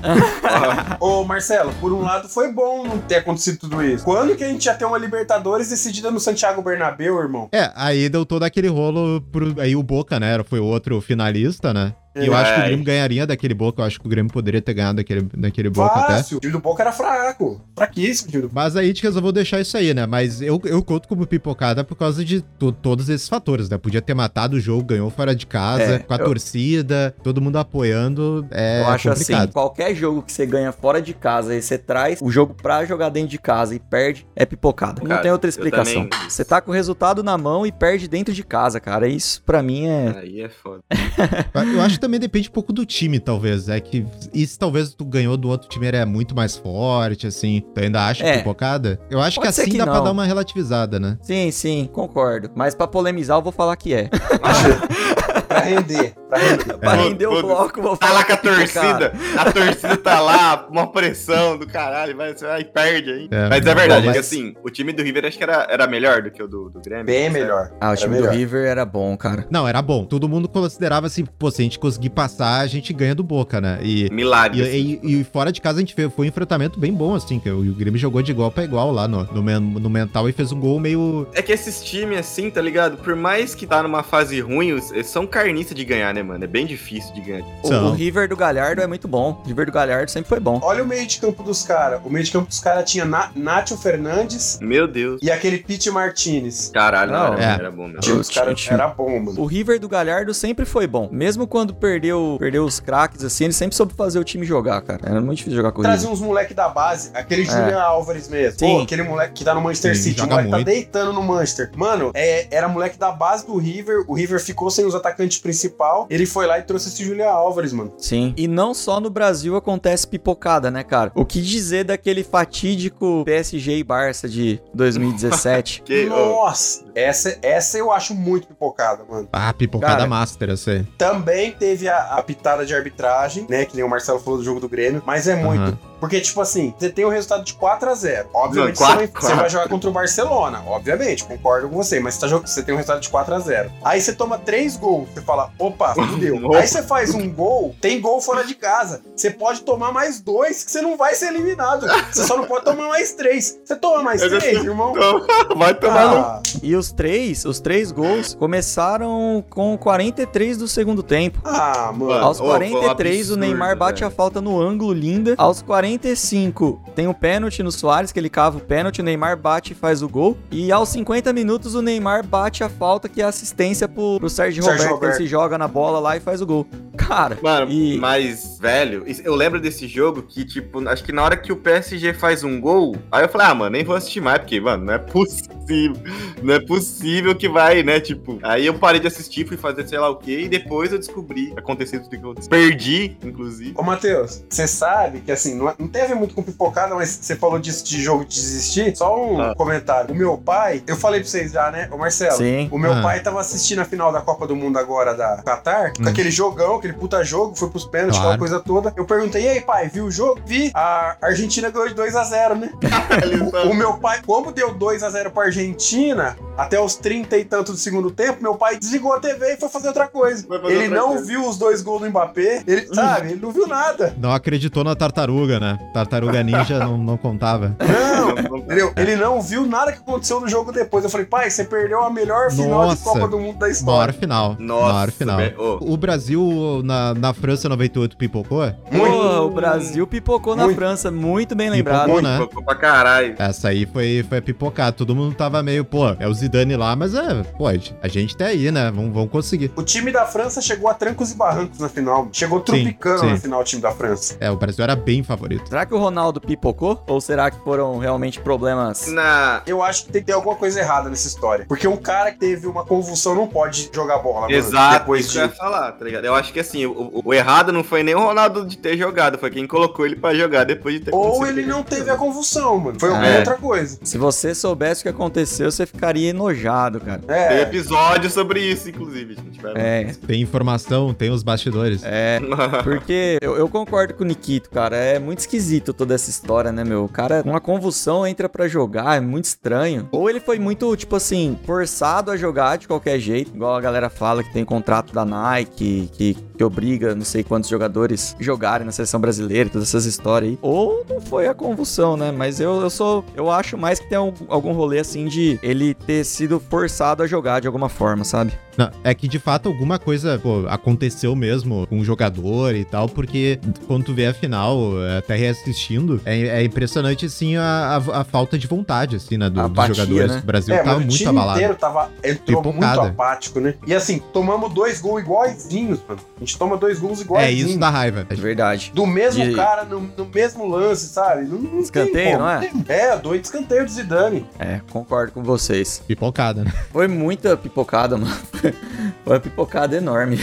(laughs) Ô, Marcelo, por um lado foi bom não ter acontecido tudo isso. Quando que a gente ia ter uma Libertadores decidida no Santiago Bernabéu, irmão? É, aí deu todo aquele rolo pro. Aí o Boca, né? Foi o outro finalista, né? E eu acho que o Ai. Grêmio ganharia daquele Boca. Eu acho que o Grêmio poderia ter ganhado daquele, daquele Boca até. Fácil. O time do Boca era fraco. Fraquíssimo o time do Boca. Mas aí a gente resolveu deixar isso aí, né? Mas eu, eu conto como pipocada por causa de to- todos esses fatores, né? Podia ter matado o jogo, ganhou fora de casa, É, com a eu- torcida, todo mundo apoiando. É eu acho assim, complicado. qualquer jogo que você ganha fora de casa e você traz o jogo pra jogar dentro de casa e perde, é pipocada. não Cara, tem outra explicação. também- Você tá com o resultado na mão e perde dentro de casa, cara. Isso pra mim é. Aí é foda. (laughs) Eu acho que também depende um pouco do time, talvez. É que. E se talvez tu ganhou do outro time era muito mais forte, assim. Tu ainda acha É. pipocada? Eu acho que Pode ser assim que dá pra não. dar uma relativizada, né? Sim, sim, concordo. Mas pra polemizar, eu vou falar que é. (laughs) Pra render. Pra render. pra render o bloco, vou Tá falar lá com a torcida, a torcida tá lá, (laughs) uma pressão do caralho, vai, você vai e perde aí. É, mas é verdade, bom, que mas- assim, o time do River acho que era, era melhor do que o do, do Grêmio. Bem melhor. Ah, o Era time melhor. do River era bom, cara. Não, era bom. Todo mundo considerava assim, pô, se a gente conseguir passar, a gente ganha do Boca, né? E. Milagre. E, assim. e- e fora de casa a gente fez, foi um enfrentamento bem bom, assim, que o, o Grêmio jogou de igual pra igual lá no, no, no mental e fez um gol meio. É que esses times assim, tá ligado? Por mais que tá numa fase ruim, eles são carniça de ganhar, né, mano? É bem difícil de ganhar. O, São. o River do Galhardo é muito bom. O River do Galhardo sempre foi bom. Olha o meio de campo dos caras. O meio de campo dos caras tinha Na Nátio Fernandes Meu Deus. e aquele Pete Martinez. Caralho, não, Não, era, é. era bom mesmo. O time dos caras era bom, mano. O River do Galhardo sempre foi bom. Mesmo quando perdeu, perdeu os craques, assim, ele sempre soube fazer o time jogar, cara. Era muito difícil jogar com o Trazia uns moleque da base, aquele Julian Álvares mesmo. Sim. Pô, aquele moleque que tá no Manchester Sim, City. O moleque muito. tá deitando no Manchester. Mano, é, era moleque da base do River. O River ficou sem os atacantes principal. Ele foi lá e trouxe esse Julian Álvares, mano. Sim. E não só no Brasil acontece pipocada, né, cara? O que dizer daquele fatídico PSG e Barça de 2017? (laughs) Que, Nossa, essa, essa eu acho muito pipocada, mano. Ah, pipocada Cara. master, eu sei. Também teve a, a pitada de arbitragem, né? Que nem o Marcelo falou do jogo do Grêmio, mas é muito. Aham. Porque, tipo assim, você tem o resultado de 4 a 0 Obviamente, Não, você, vai, 4 você vai jogar contra o Barcelona, obviamente, concordo com você, mas você, tá, você tem um resultado de 4 a 0 Aí você toma 3 gols, você fala, opa, fudeu. Aí você faz um gol, tem gol fora de casa. Você pode tomar mais dois, que você não vai ser eliminado. Você só não pode tomar mais três. Você toma mais Eu três, sei. irmão? então, vai tomar no Ah, e os três, os três gols começaram com 43 do segundo tempo. ah, mano. Aos ô, foi um 43, o absurdo, Neymar bate velho. a falta no ângulo linda. Aos 45, tem o pênalti no Soares, que ele cava o pênalti, o Neymar bate e faz o gol. E aos 50 minutos, o Neymar bate a falta, que é assistência pro, pro Sérgio, Sérgio Roberto, que ele Roberto. se joga na bola lá e faz o gol. Cara, Mano, e... mas, velho, eu lembro desse jogo que, tipo, acho que na hora que o PSG faz um gol, aí eu falei, ah, mano, nem vou assistir mais, porque, mano, não é possível. (laughs) Não é possível que vai, né? Tipo, aí eu parei de assistir, fui fazer sei lá o quê, e depois eu descobri acontecendo tudo que aconteceu. Perdi, inclusive. Ô, Matheus, você sabe que assim, não é. Não teve muito com pipocada, mas você falou disso de jogo de desistir. Só um Ah. comentário. O meu pai, eu falei pra vocês já, né? Ô Marcelo. Sim. O meu Ah. pai tava assistindo a final da Copa do Mundo agora da Qatar, com Hum. aquele jogão, aquele puta jogo, foi pros pênaltis, Claro. aquela coisa toda. Eu perguntei, e aí, pai, viu o jogo? Vi. A Argentina ganhou de 2x0, né? (laughs) O, o meu pai, como deu 2x0 pra Argentina, até os 30 e tanto do segundo tempo, meu pai desligou a TV e foi fazer outra coisa. Fazer Ele outra não coisa. viu os dois gols do Mbappé, ele, sabe, ele não viu nada. Não acreditou na tartaruga, né? Tartaruga ninja não, não contava. (laughs) Não, entendeu? Ele não viu nada que aconteceu no jogo depois. Eu falei, pai, você perdeu a melhor final de Nossa. Copa do Mundo da Maior história. final. Nossa, Maior final. Ô. O Brasil na, na França 98 pipocou? Pô, o Brasil pipocou na Muito. França, muito bem lembrado. Pipocou, né? Ficou pra caralho. Essa aí foi, foi pipocar. Todo mundo tava meio, pô, é o Zidane lá, mas é, pô, a gente tá aí, né? Vamos, vamos conseguir. O time da França chegou a trancos e barrancos na final. Chegou tropicando sim. na final o time da França. É, o Brasil era bem favorito. Será que o Ronaldo pipocou? Ou será que foram realmente problemas? Na... Eu acho que tem que ter alguma coisa errada nessa história. Porque um cara que teve uma convulsão não pode jogar bola, mano. Exato, Depois isso de... falar, tá ligado? Eu acho que assim, o, o- errado não foi nem o Ronaldo de ter jogado, foi quem colocou ele pra jogar depois de ter Ou ele não teve a convulsão, mano. Foi É. outra coisa. Se você soubesse o que aconteceu, você ficaria enojado, cara. Tem É. episódio sobre isso, inclusive. É, Tem informação, tem os bastidores. é. (laughs) Porque eu, eu concordo com o Nikito, cara. É muito esquisito toda essa história, né, meu? O cara, com uma convulsão, entra pra jogar, é muito estranho. Ou ele foi muito, tipo assim, forçado a jogar de qualquer jeito, igual a galera fala que tem contrato da Nike, que, que obriga não sei quantos jogadores jogarem na seleção brasileira, todas essas histórias aí. Ou não foi a convulsão, né? Mas eu, eu sou. Eu acho mais que tem algum rolê assim de ele ter sido forçado a jogar de alguma forma, sabe? Não, é que de fato alguma coisa pô, aconteceu mesmo com o jogador e tal, porque quando tu vê a final, até reassistindo, é, é impressionante assim a, a- a falta de vontade assim, né, do- A dos apatia, jogadores. né? O Brasil É, tava mas o muito time abalado. inteiro tava, entrou Pipocada. muito apático, né? E assim, tomamos dois gols iguaizinhos, mano. A gente toma dois gols É iguaizinhos. isso da raiva. É verdade. Do mesmo De- cara, no, no mesmo lance, sabe? Não, não tem Escanteio, como. não é? É, dois escanteios do Zidane. É, concordo com vocês. Pipocada, né? Foi muita pipocada, mano. (laughs) Foi uma pipocada enorme.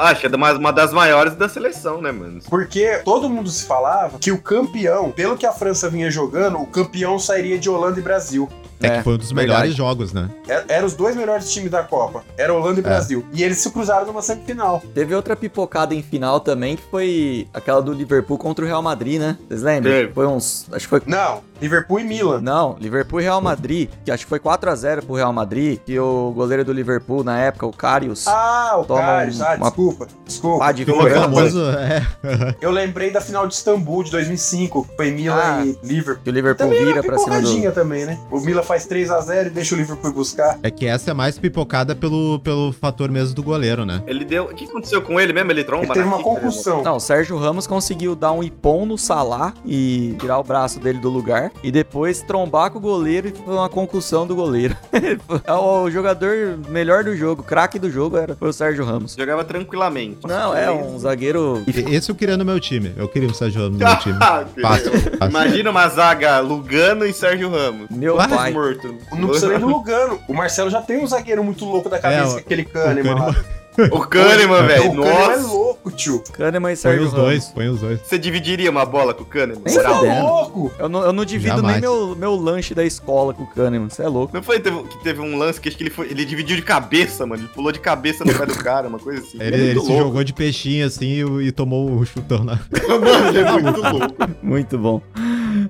Acho que é uma, uma das maiores da seleção, né, mano? Porque todo mundo se falava que o campeão, pelo que a França vinha jogando, o campeão sairia de Holanda e Brasil. É, É, que foi um dos verdade. melhores jogos, né? Era, eram os dois melhores times da Copa. Era Holanda e Brasil. E eles se cruzaram numa semifinal. Teve outra pipocada em final também, que foi aquela do Liverpool contra o Real Madrid, né? Vocês lembram? Teve. Foi uns. Acho que foi. Não, Liverpool e Milan. Não, Liverpool e Real Madrid, que acho que foi 4x0 pro Real Madrid, que o goleiro do Liverpool na época, o Karius, Ah, o Toma Karius. um- Ah, uma- desculpa. Desculpa. pá de famoso, é, (laughs) Eu lembrei da final de Istambul de 2005. que Foi Milan Ah. e Liverpool. Que o Liverpool Também vira era pra cima do. pipocadinha também, né? O Milan faz 3x0 e deixa o Liverpool buscar. é que essa é mais pipocada pelo, pelo fator mesmo do goleiro, né? Ele deu. O que aconteceu com ele mesmo? Ele tromba Ele teve na uma né? concussão. Não, o Sérgio Ramos conseguiu dar um ipom no Salah e tirar o braço dele do lugar. E depois trombar com o goleiro e foi uma concussão do goleiro. (laughs) o jogador melhor do jogo, craque do jogo, era, foi o Sérgio Ramos. Jogava tranquilamente. Não, é um zagueiro. Esse eu queria no meu time. Eu queria o Sérgio Ramos no meu (laughs) time. Fácil, fácil. Imagina uma zaga Lugano e Sérgio Ramos. Meu Quase pai. Morto. Não precisa nem do (laughs) Lugano. O Marcelo já tem um zagueiro muito louco da cabeça, É, o- com aquele Kahneman o lá. (laughs) O Kahneman, velho. O Kahneman é louco, tio. Kahneman e Põe Sérgio os Ramos. dois, põe os dois. Você dividiria uma bola com o Kahneman? Nem Você é louco. Eu não, eu não divido Jamais. nem meu, meu lanche da escola com o Kahneman, você é louco. Não foi teve- que teve um lance que acho que ele foi. Ele dividiu de cabeça, mano. Ele pulou de cabeça no pé do cara, uma coisa assim. Ele, é ele muito se louco. jogou de peixinho assim e, e tomou o chutão na. (laughs) Mano, ele é muito louco. Muito bom.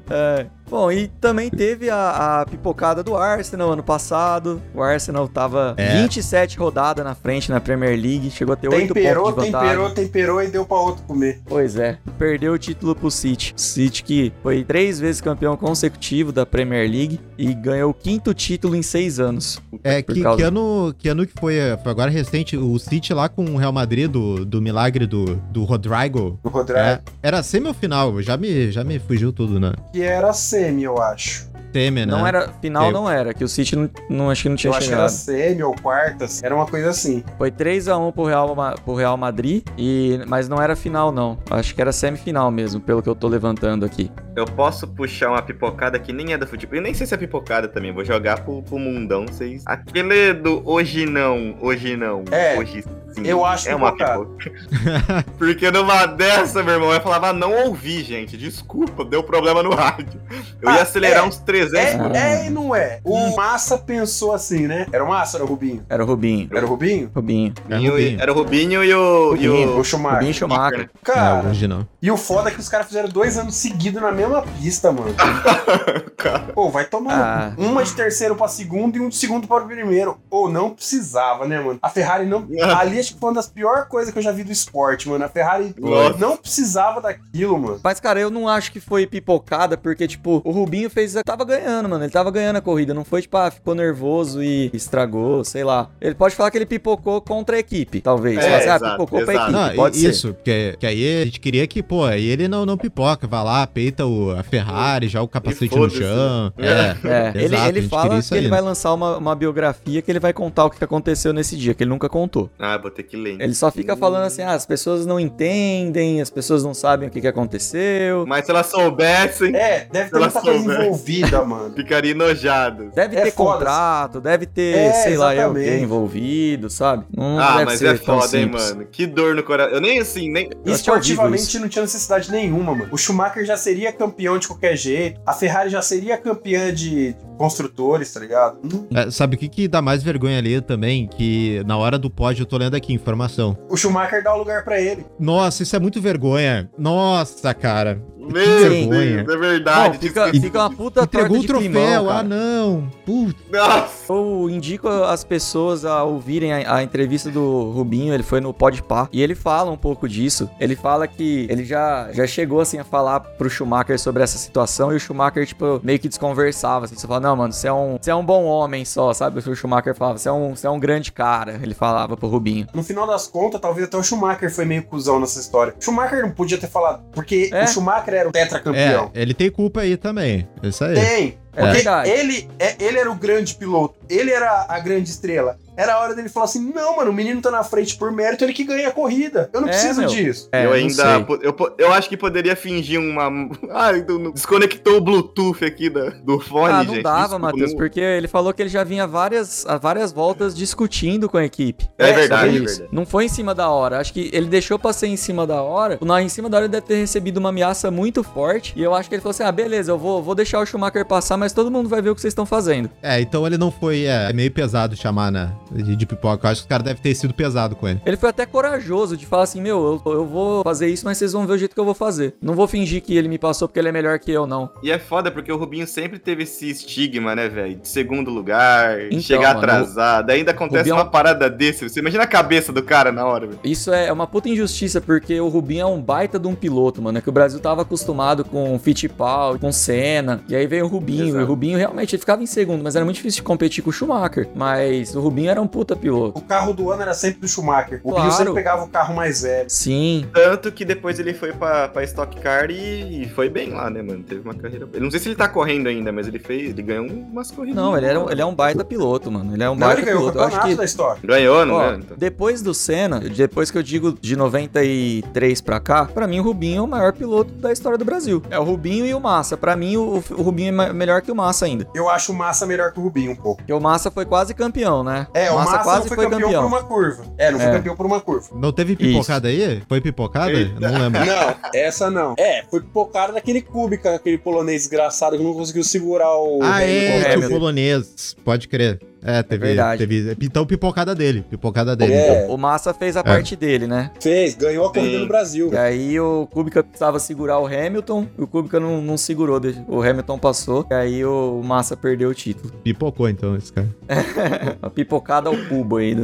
É, bom, e também teve a, a pipocada do Arsenal ano passado. O Arsenal tava É. 27 rodadas na frente na Premier League, chegou a ter 8 Temperou, pontos de vantagem. temperou, temperou e deu pra outro comer. Pois é, perdeu o título pro City. City que foi três vezes campeão consecutivo da Premier League e ganhou o quinto título em seis anos. É, que, causa- que ano, que ano que foi? é, Foi agora recente, o City lá com o Real Madrid, do, do milagre do, do Rodrigo. O Rodrigo. É, era semifinal, já me, já me fugiu tudo, né? Que era semi, eu acho. Temer, né? Não era, final Eu- não era, que o City não, não acho que não tinha Eu acho que era chegado. semi ou quartas. Era uma coisa assim. Foi 3 a 1 pro Real, pro Real Madrid, e, mas não era final não. Acho que era semifinal mesmo, pelo que eu tô levantando aqui. Eu posso puxar uma pipocada que nem é do futebol. Eu nem sei se é pipocada também. Vou jogar pro, pro mundão. Vocês. Aquele do hoje não, hoje não, É. hoje Eu acho é uma pipocada. pipoca. (laughs) Porque numa dessa, meu irmão, eu falava, não ouvi, gente. Desculpa, deu problema no rádio. Eu ia Ah, acelerar é. uns 300. É, é e não é. O Massa pensou assim, né? Era o Massa ou era o Rubinho? Era o Rubinho. Era o Rubinho? Rubinho. É E o- Rubinho. Era o Rubinho e o. E Rubinho, o... O Schumacher. Rubinho Schumacher. É, Cara, hoje não. e o foda é que os caras fizeram dois anos seguidos na mesma pista, mano. (laughs) Pô, vai tomar. Ah. Uma de terceiro pra segundo e um de segundo para o primeiro. Pô, não precisava, né, mano? A Ferrari não. (laughs) Ali acho que foi uma das piores coisas que eu já vi do esporte, mano. A Ferrari Nossa. não precisava daquilo, mano. Mas, cara, eu não acho que foi pipocada, porque, tipo, o Rubinho fez. Tava ganhando, mano. Ele tava ganhando a corrida. Não foi, tipo, ah, ficou nervoso e estragou, sei lá. Ele pode falar que ele pipocou contra a equipe, talvez. É, assim, ah, exato, pipocou pra exato. equipe. Não, pode i- ser. isso, porque que aí a gente queria que, pô, aí ele não, não pipoca, vai lá, peita o, a Ferrari, já o capacete no chão. É. É, É, ele, exato, ele gente fala que isso ele vai lançar uma, uma biografia que ele vai contar o que aconteceu nesse dia, que ele nunca contou. Ah, ter que ler. Ele só fica falando assim, ah, as pessoas não entendem, as pessoas não sabem o que, que aconteceu. Mas se elas soubessem, É, deve ter muita coisa envolvida, (laughs) mano. ficaria enojado. Deve É ter foda. contrato, deve ter, É, sei lá, exatamente. alguém envolvido, sabe? Não Ah, deve mas ser é foda, hein, mano. Que dor no coração. Eu nem assim, nem. Vivo Esportivamente não tinha necessidade nenhuma, mano. O Schumacher já seria campeão de qualquer jeito. A Ferrari já seria campeã de construtores, tá ligado? É, sabe o que, que dá mais vergonha ali também? Que na hora do pódio, eu tô lendo aqui, informação. O Schumacher dá o lugar pra ele. Nossa, isso é muito vergonha. Nossa, cara. Meu vergonha. Deus, é verdade. Não, fica, E- fica uma puta Entregou o troféu, climão, ah não. Putz. Nossa. Eu indico as pessoas a ouvirem a, a entrevista do Rubinho, ele foi no Podpah, e ele fala um pouco disso. Ele fala que ele já, já chegou, assim, a falar pro Schumacher sobre essa situação, e o Schumacher, tipo, meio que desconversava, assim, você fala, não, mano, você é um, você é um bom homem só, sabe? O Schumacher falava, você é um, você é um grande cara, ele falava pro Rubinho. No final das contas, talvez até o Schumacher foi meio cuzão nessa história. O Schumacher não podia ter falado, porque É? o Schumacher era o tetracampeão. É, ele tem culpa aí também. Isso aí. Tem. É Porque ele, é, ele era o grande piloto, ele era a grande estrela. Era a hora dele falar assim: não, mano, o menino tá na frente por mérito, ele que ganha a corrida. Eu não É, preciso meu. disso. É, eu ainda. Eu, eu acho que poderia fingir uma. (laughs) No- desconectou o Bluetooth aqui da, do fone, Ah, não gente. dava, Desculpa, Matheus, não- porque ele falou que ele já vinha várias, a várias voltas discutindo com a equipe. É É, verdade, é isso. verdade. Não foi em cima da hora. Acho que ele deixou pra ser em cima da hora. Na, em cima da hora ele deve ter recebido uma ameaça muito forte. E eu acho que ele falou assim: ah, beleza, eu vou, vou deixar o Schumacher passar, mas todo mundo vai ver o que vocês estão fazendo. É, então ele não foi. É, é meio pesado chamar, né? De, de pipoca. Eu acho que os caras devem ter sido pesado com ele. Ele foi até corajoso de falar assim: meu, eu, eu vou fazer isso, mas vocês vão ver o jeito que eu vou fazer. Não vou fingir que ele me passou porque ele é melhor que eu, não. E é foda porque o Rubinho sempre teve esse estigma, né, velho? De segundo lugar, Então, chegar mano, atrasado. Ainda acontece Rubinho é um- uma parada desse. Você imagina a cabeça do cara na hora, velho. Isso é uma puta injustiça, porque o Rubinho é um baita de um piloto, mano. É que o Brasil tava acostumado com Fittipaldi, com Senna, e aí veio o Rubinho. Exato. E o Rubinho realmente ele ficava em segundo, mas era muito difícil de competir com o Schumacher. Mas o Rubinho era um puta piloto. O carro do ano era sempre do Schumacher. O Claro. Rio sempre pegava o carro mais velho. Sim. Tanto que depois ele foi pra, pra Stock Car e, e foi bem lá, né, mano? Teve uma carreira. Eu não sei se ele tá correndo ainda, mas ele fez. Ele ganhou umas corridas. Não, ele, era um, ele é um baita piloto, mano. Ele é um Não, baita ele ganhou o piloto. Campeonato que da história. Ganhou, não Ó, ganhou? Então. depois do Senna, depois que eu digo de 93 pra cá, pra mim o Rubinho é o maior piloto da história do Brasil. É o Rubinho e o Massa. Pra mim o, o Rubinho é melhor que o Massa ainda. Eu acho o Massa melhor que o Rubinho um pouco. Porque o Massa foi quase campeão, né? É, o Massa, quase não foi, foi campeão, campeão. por uma curva. É, não foi É. campeão por uma curva. Não teve pipocada aí? Foi pipocada? Eita. Não lembro. (laughs) Não, essa não. É, foi pipocada daquele Kubica, aquele polonês desgraçado que não conseguiu segurar o. Ah, é, o polonês. Pode crer. É, teve, verdade. teve. Então, pipocada dele. Pipocada dele. É. então. O Massa fez a parte dele, né? Fez, ganhou a corrida Sim. no Brasil. E aí o Kubica precisava segurar o Hamilton, e o Kubica não, não segurou, o Hamilton passou, e aí o Massa perdeu o título. Pipocou, então, esse cara. (laughs) A pipocada ao cubo aí.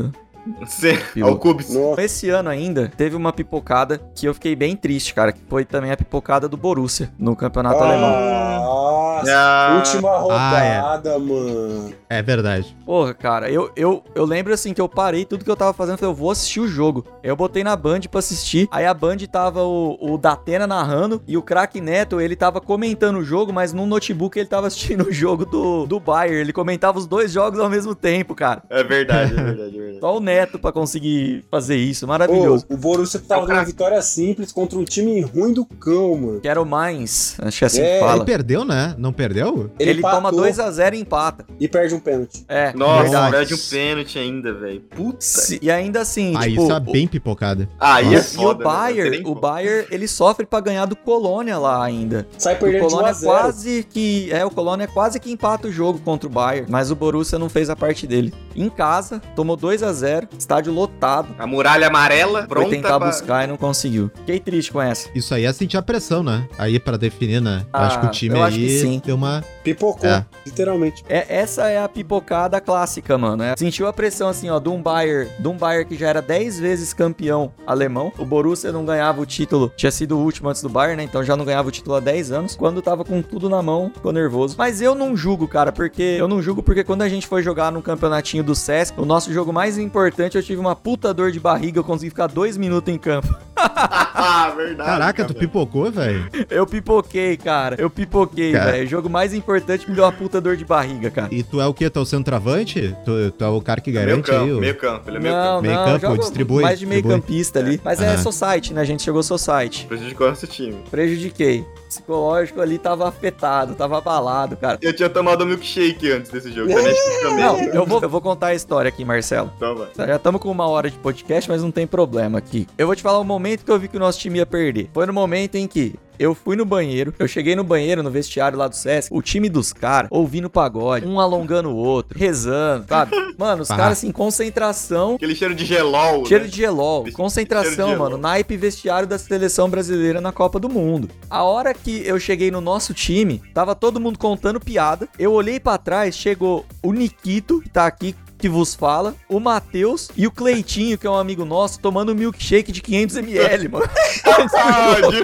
Você, Piloto. ao Cubis. Nossa. Esse ano ainda, teve uma pipocada que eu fiquei bem triste, cara, que foi também a pipocada do Borussia no campeonato alemão. Nossa, Ah, última Ah, é. rodada, mano. É verdade. Porra, cara, eu, eu, eu lembro assim que eu parei tudo que eu tava fazendo, falei, eu vou assistir o jogo. Eu botei na Band pra assistir, aí a Band tava o, o Datena narrando e o craque Neto, ele tava comentando o jogo, mas no notebook ele tava (laughs) assistindo o jogo do, do Bayern. Ele comentava os dois jogos ao mesmo tempo, cara. É verdade, é verdade, é verdade. Só o Neto pra conseguir fazer isso, Ô, maravilhoso. o Borussia tava É o dando uma vitória simples contra um time ruim do cão, mano. Que era o Mainz, acho que é assim É, que fala. Ele perdeu, né? Não perdeu? Ele, toma empatou 2x0 e empata. e perde um pênalti. É, Nossa, verdade. perde um pênalti ainda, velho. Puta. Se- E ainda assim, Aí tipo, isso é o- bem pipocada. Aí E, é o- foda, e o né? Nem o como. Bayern, ele sofre pra ganhar do Colônia lá ainda. Sai O perdendo de 1 Colônia a 0. quase que. É, o Colônia quase que empata o jogo contra o Bayern. Mas o Borussia não fez a parte dele. Em casa, tomou 2 a 0 estádio lotado. A muralha amarela, Foi pronta tentar pra... buscar e não conseguiu. Fiquei triste com essa. Isso aí é sentir a pressão, né? Aí pra definir, né? Ah, acho que o time acho que aí sim. deu uma. Pipocou, É. literalmente. É, essa é a pipocada clássica, mano. É, sentiu a pressão, assim, ó, de um Bayern, de um Bayern que já era 10 vezes campeão alemão. O Borussia não ganhava o título, tinha sido o último antes do Bayern, né? Então já não ganhava o título há 10 anos. Quando tava com tudo na mão, ficou nervoso. Mas eu não julgo, cara, porque eu não julgo porque quando a gente foi jogar no campeonatinho do Sesc, o nosso jogo mais importante, eu tive uma puta dor de barriga, eu consegui ficar dois minutos em campo. (laughs) (laughs) ah, verdade. Caraca, tu cara. pipocou, velho? Eu pipoquei, cara. Eu pipoquei, velho. O jogo mais importante me deu uma puta dor de barriga, cara. E tu é o quê? Tu é o centroavante? Tu, tu é o cara que Meio garante campo, aí? o- meio campo. Ele é meio Não, campo. Meio não, campo, joga distribui, mais de meio distribui. campista ali. Mas é Aham. society, né? A gente chegou society. Prejudicou nosso time. Prejudiquei. Psicológico ali tava afetado, tava abalado, cara. Eu tinha tomado um milkshake antes desse jogo. Não, eu vou, (laughs) eu vou contar a história aqui, Marcelo. Então vai. Já estamos com uma hora de podcast, mas não tem problema aqui. Eu vou te falar o momento que eu vi que o nosso time ia perder. Foi no momento em que eu fui no banheiro, eu cheguei no banheiro, no vestiário lá do Sesc, o time dos caras ouvindo pagode, um alongando o outro, rezando, sabe? (laughs) Mano, os Ah. caras assim, concentração, Aquele cheiro de gelol, Cheiro né? de gelol. Concentração, de gelol. mano. Naipe vestiário da seleção brasileira na Copa do Mundo. A hora que eu cheguei no nosso time, tava todo mundo contando piada. Eu olhei pra trás, chegou o Nikito, que tá aqui, que vos fala, o Matheus e o Cleitinho, que é um amigo nosso, tomando milkshake de 500ml, mano.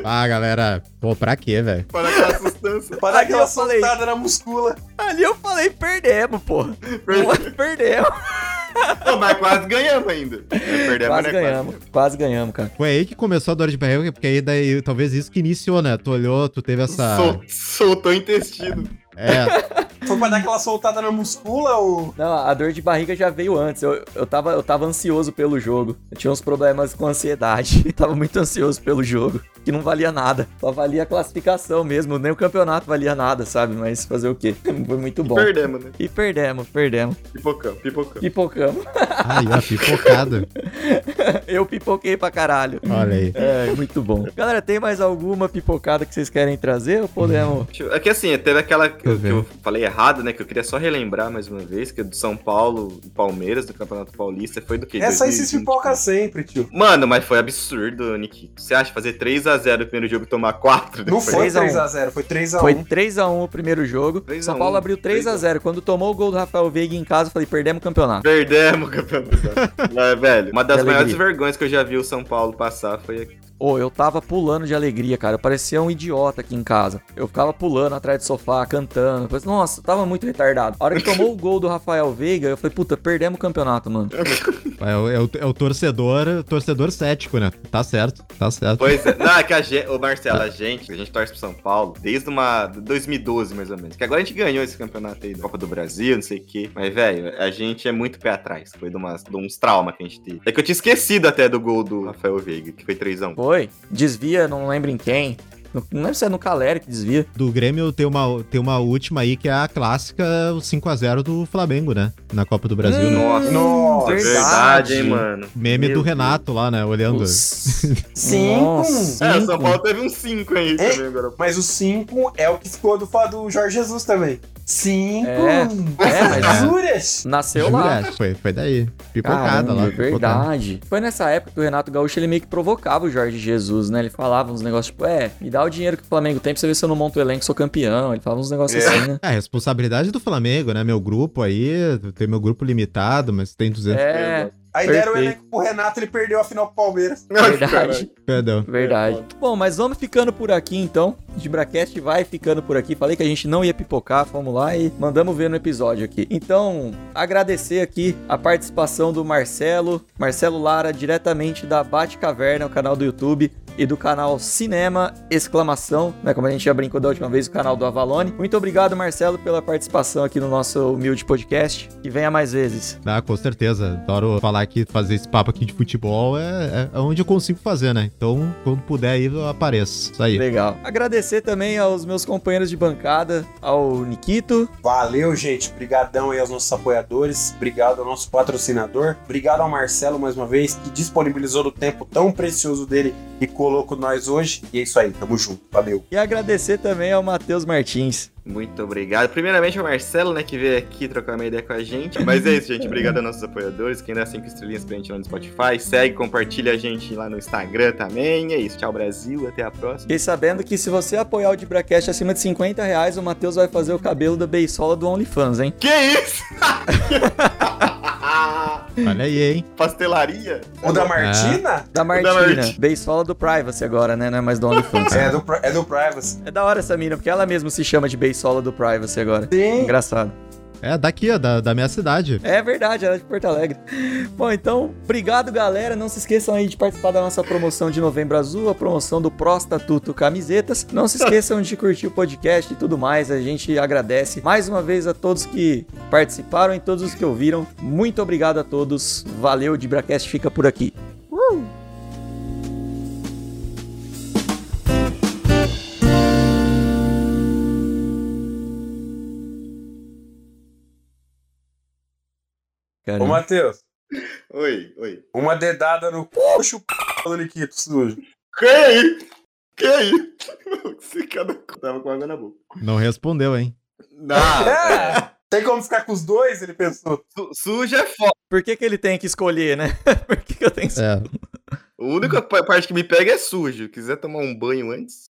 Ah, galera, pô, pra quê, velho? Para aquela sustância. Aí aquela eu falei- soltada na muscula. Ali eu falei, perdemos, porra. perdemos. Pô, mas quase ganhamos ainda. Perdemos, Quase né? ganhamos. Quase ganhamos, cara. Foi aí que começou a dor de barriga, porque aí daí talvez isso que iniciou, né? Tu olhou, tu teve essa. Sol- soltou o intestino. É, Foi pra dar aquela soltada na muscula ou. Não, a dor de barriga já veio antes. Eu, eu, tava, eu tava ansioso pelo jogo. Eu tinha uns problemas com ansiedade. (laughs) Eu tava muito ansioso pelo jogo. Que não valia nada. Só valia a classificação mesmo. Nem o campeonato valia nada, sabe? Mas fazer o quê? (laughs) Foi muito bom. Perdemos, né? E perdemos, perdemos. Pipocamos, pipocamos. Pipocamos. (laughs) aí, ó, pipocada. Eu pipoquei pra caralho. Olha aí. É, muito bom. Galera, tem mais alguma pipocada que vocês querem trazer? Ou podemos. É que assim, teve aquela que, eu falei errado, né? Que eu queria só relembrar mais uma vez, que é do São Paulo e Palmeiras, do Campeonato Paulista, foi do que? Essa aí se 2020. pipoca sempre, tio. Mano, mas foi absurdo, Nikito. Você acha fazer 3x0 no primeiro jogo e tomar 4 Não depois? foi 3 a 1. 3x0, foi 3x1. Foi 3x1 o primeiro jogo. 3 a São 1. Paulo abriu 3x0. Quando tomou o gol do Rafael Veiga em casa, eu falei, perdemos o campeonato. Perdemos o campeonato. Mas, (laughs) velho, uma das Que maiores vergonhas que eu já vi o São Paulo passar foi Ô, eu tava pulando de alegria, cara. Eu parecia um idiota aqui em casa. Eu ficava pulando atrás do sofá, cantando. Falei, Nossa, tava muito retardado. A hora que tomou o gol do Rafael Veiga, eu falei, puta, perdemos o campeonato, mano. É o, é o- é o torcedor, torcedor cético, né? Tá certo, tá certo. Pois é. Não, é que a gente, ô Marcelo, a gente, a gente torce pro São Paulo desde uma. de 2012, mais ou menos. Que agora a gente ganhou esse campeonato aí da Copa do Brasil, não sei o quê. Mas, velho, a gente é muito pé atrás. Foi de, umas, de uns traumas que a gente teve. É que eu tinha esquecido até do gol do Rafael Veiga, que foi 3x1. Foi. Desvia, não lembro em quem. Não não lembro se é no Caleri que desvia. Do Grêmio tem uma, tem uma última aí que é a clássica, o 5x0 do Flamengo, né? Na Copa do Brasil, né? Nossa, Nossa, verdade, hein, mano. Meme Meu do Deus. Renato lá, né? Olhando. Os- (laughs) Cinco. Nossa, É, o cinco. São Paulo teve um 5 aí É? também agora. Mas o 5 é o que ficou do, do Jorge Jesus também. 5. É, é, mas Juras? nasceu lá. Foi, foi daí. Pipocada lá. pipocada. verdade. Foi nessa época que o Renato Gaúcho ele meio que provocava o Jorge Jesus, né? Ele falava uns negócios tipo, é, me dá o dinheiro que o Flamengo tem pra você ver se eu não monto o elenco, sou campeão. Ele falava uns negócios É. assim, né? É, a responsabilidade do Flamengo, né? Meu grupo aí, tem meu grupo limitado, mas tem 200. É, Aí deram o Perfeito. elenco pro Renato, ele perdeu a final pro Palmeiras. verdade. Perdão. Verdade. Bom, mas vamos ficando por aqui então. De Bracast vai ficando por aqui. Falei que a gente não ia pipocar, fomos lá e mandamos ver no episódio aqui. Então, agradecer aqui a participação do Marcelo, Marcelo Lara, diretamente da Bate Caverna, o canal do YouTube. E do canal Cinema Exclamação, né? Como a gente já brincou da última vez, o canal do Avalone. Muito obrigado, Marcelo, pela participação aqui no nosso humilde podcast. E venha mais vezes. Ah, com certeza. Adoro falar aqui, fazer esse papo aqui de futebol. É, é onde eu consigo fazer, né? Então, quando puder aí, eu apareço. Isso aí. Legal. Agradecer também aos meus companheiros de bancada, ao Nikito, Valeu, gente. Obrigadão aí aos nossos apoiadores. Obrigado ao nosso patrocinador. Obrigado ao Marcelo mais uma vez, que disponibilizou do tempo tão precioso dele e colocou nós hoje. E é isso aí, tamo junto. Valeu. e agradecer também ao Matheus Martins. Muito obrigado. Primeiramente, o Marcelo, né, que veio aqui trocar uma ideia com a gente. Mas é isso, gente. Obrigado aos nossos apoiadores. Quem dá cinco estrelinhas pra gente lá no Spotify. Segue, compartilha a gente lá no Instagram também. É isso. Tchau, Brasil. Até a próxima. Fiquei sabendo que se você apoiar o Dibracast acima de 50 reais, o Matheus vai fazer o cabelo da beisola do OnlyFans, hein? Que isso? (laughs) Olha aí, hein? Pastelaria? O da Martina? Da Martina. Marti- Beisola do Privacy agora, né? Não é mais do OnlyFans. É, do, é do Privacy. É da hora essa mina, porque ela mesma se chama de beisola do Privacy agora. Sim. Engraçado. É, daqui, ó, da, da minha cidade. É verdade, ela é de Porto Alegre. Bom, então, obrigado, galera. Não se esqueçam aí de participar da nossa promoção de Novembro Azul, a promoção do Prostatuto Camisetas. Não se (laughs) esqueçam de curtir o podcast e tudo mais. A gente agradece mais uma vez a todos que participaram e todos os que ouviram. Muito obrigado a todos. Valeu, o Dibracast fica por aqui. Ô, Caramba. Matheus, Oi, oi. uma dedada no puxa o p do Nikito sujo. Que aí? Que aí? (laughs) Você cada... Tava com água na boca. Não respondeu, hein? Não, (laughs) É, tem como ficar com os dois? Ele pensou. su- suja é foda. Por que, que ele tem que escolher, né? (laughs) Por que, que eu tenho que É. A única pa- parte que me pega é sujo. Quiser tomar um banho antes.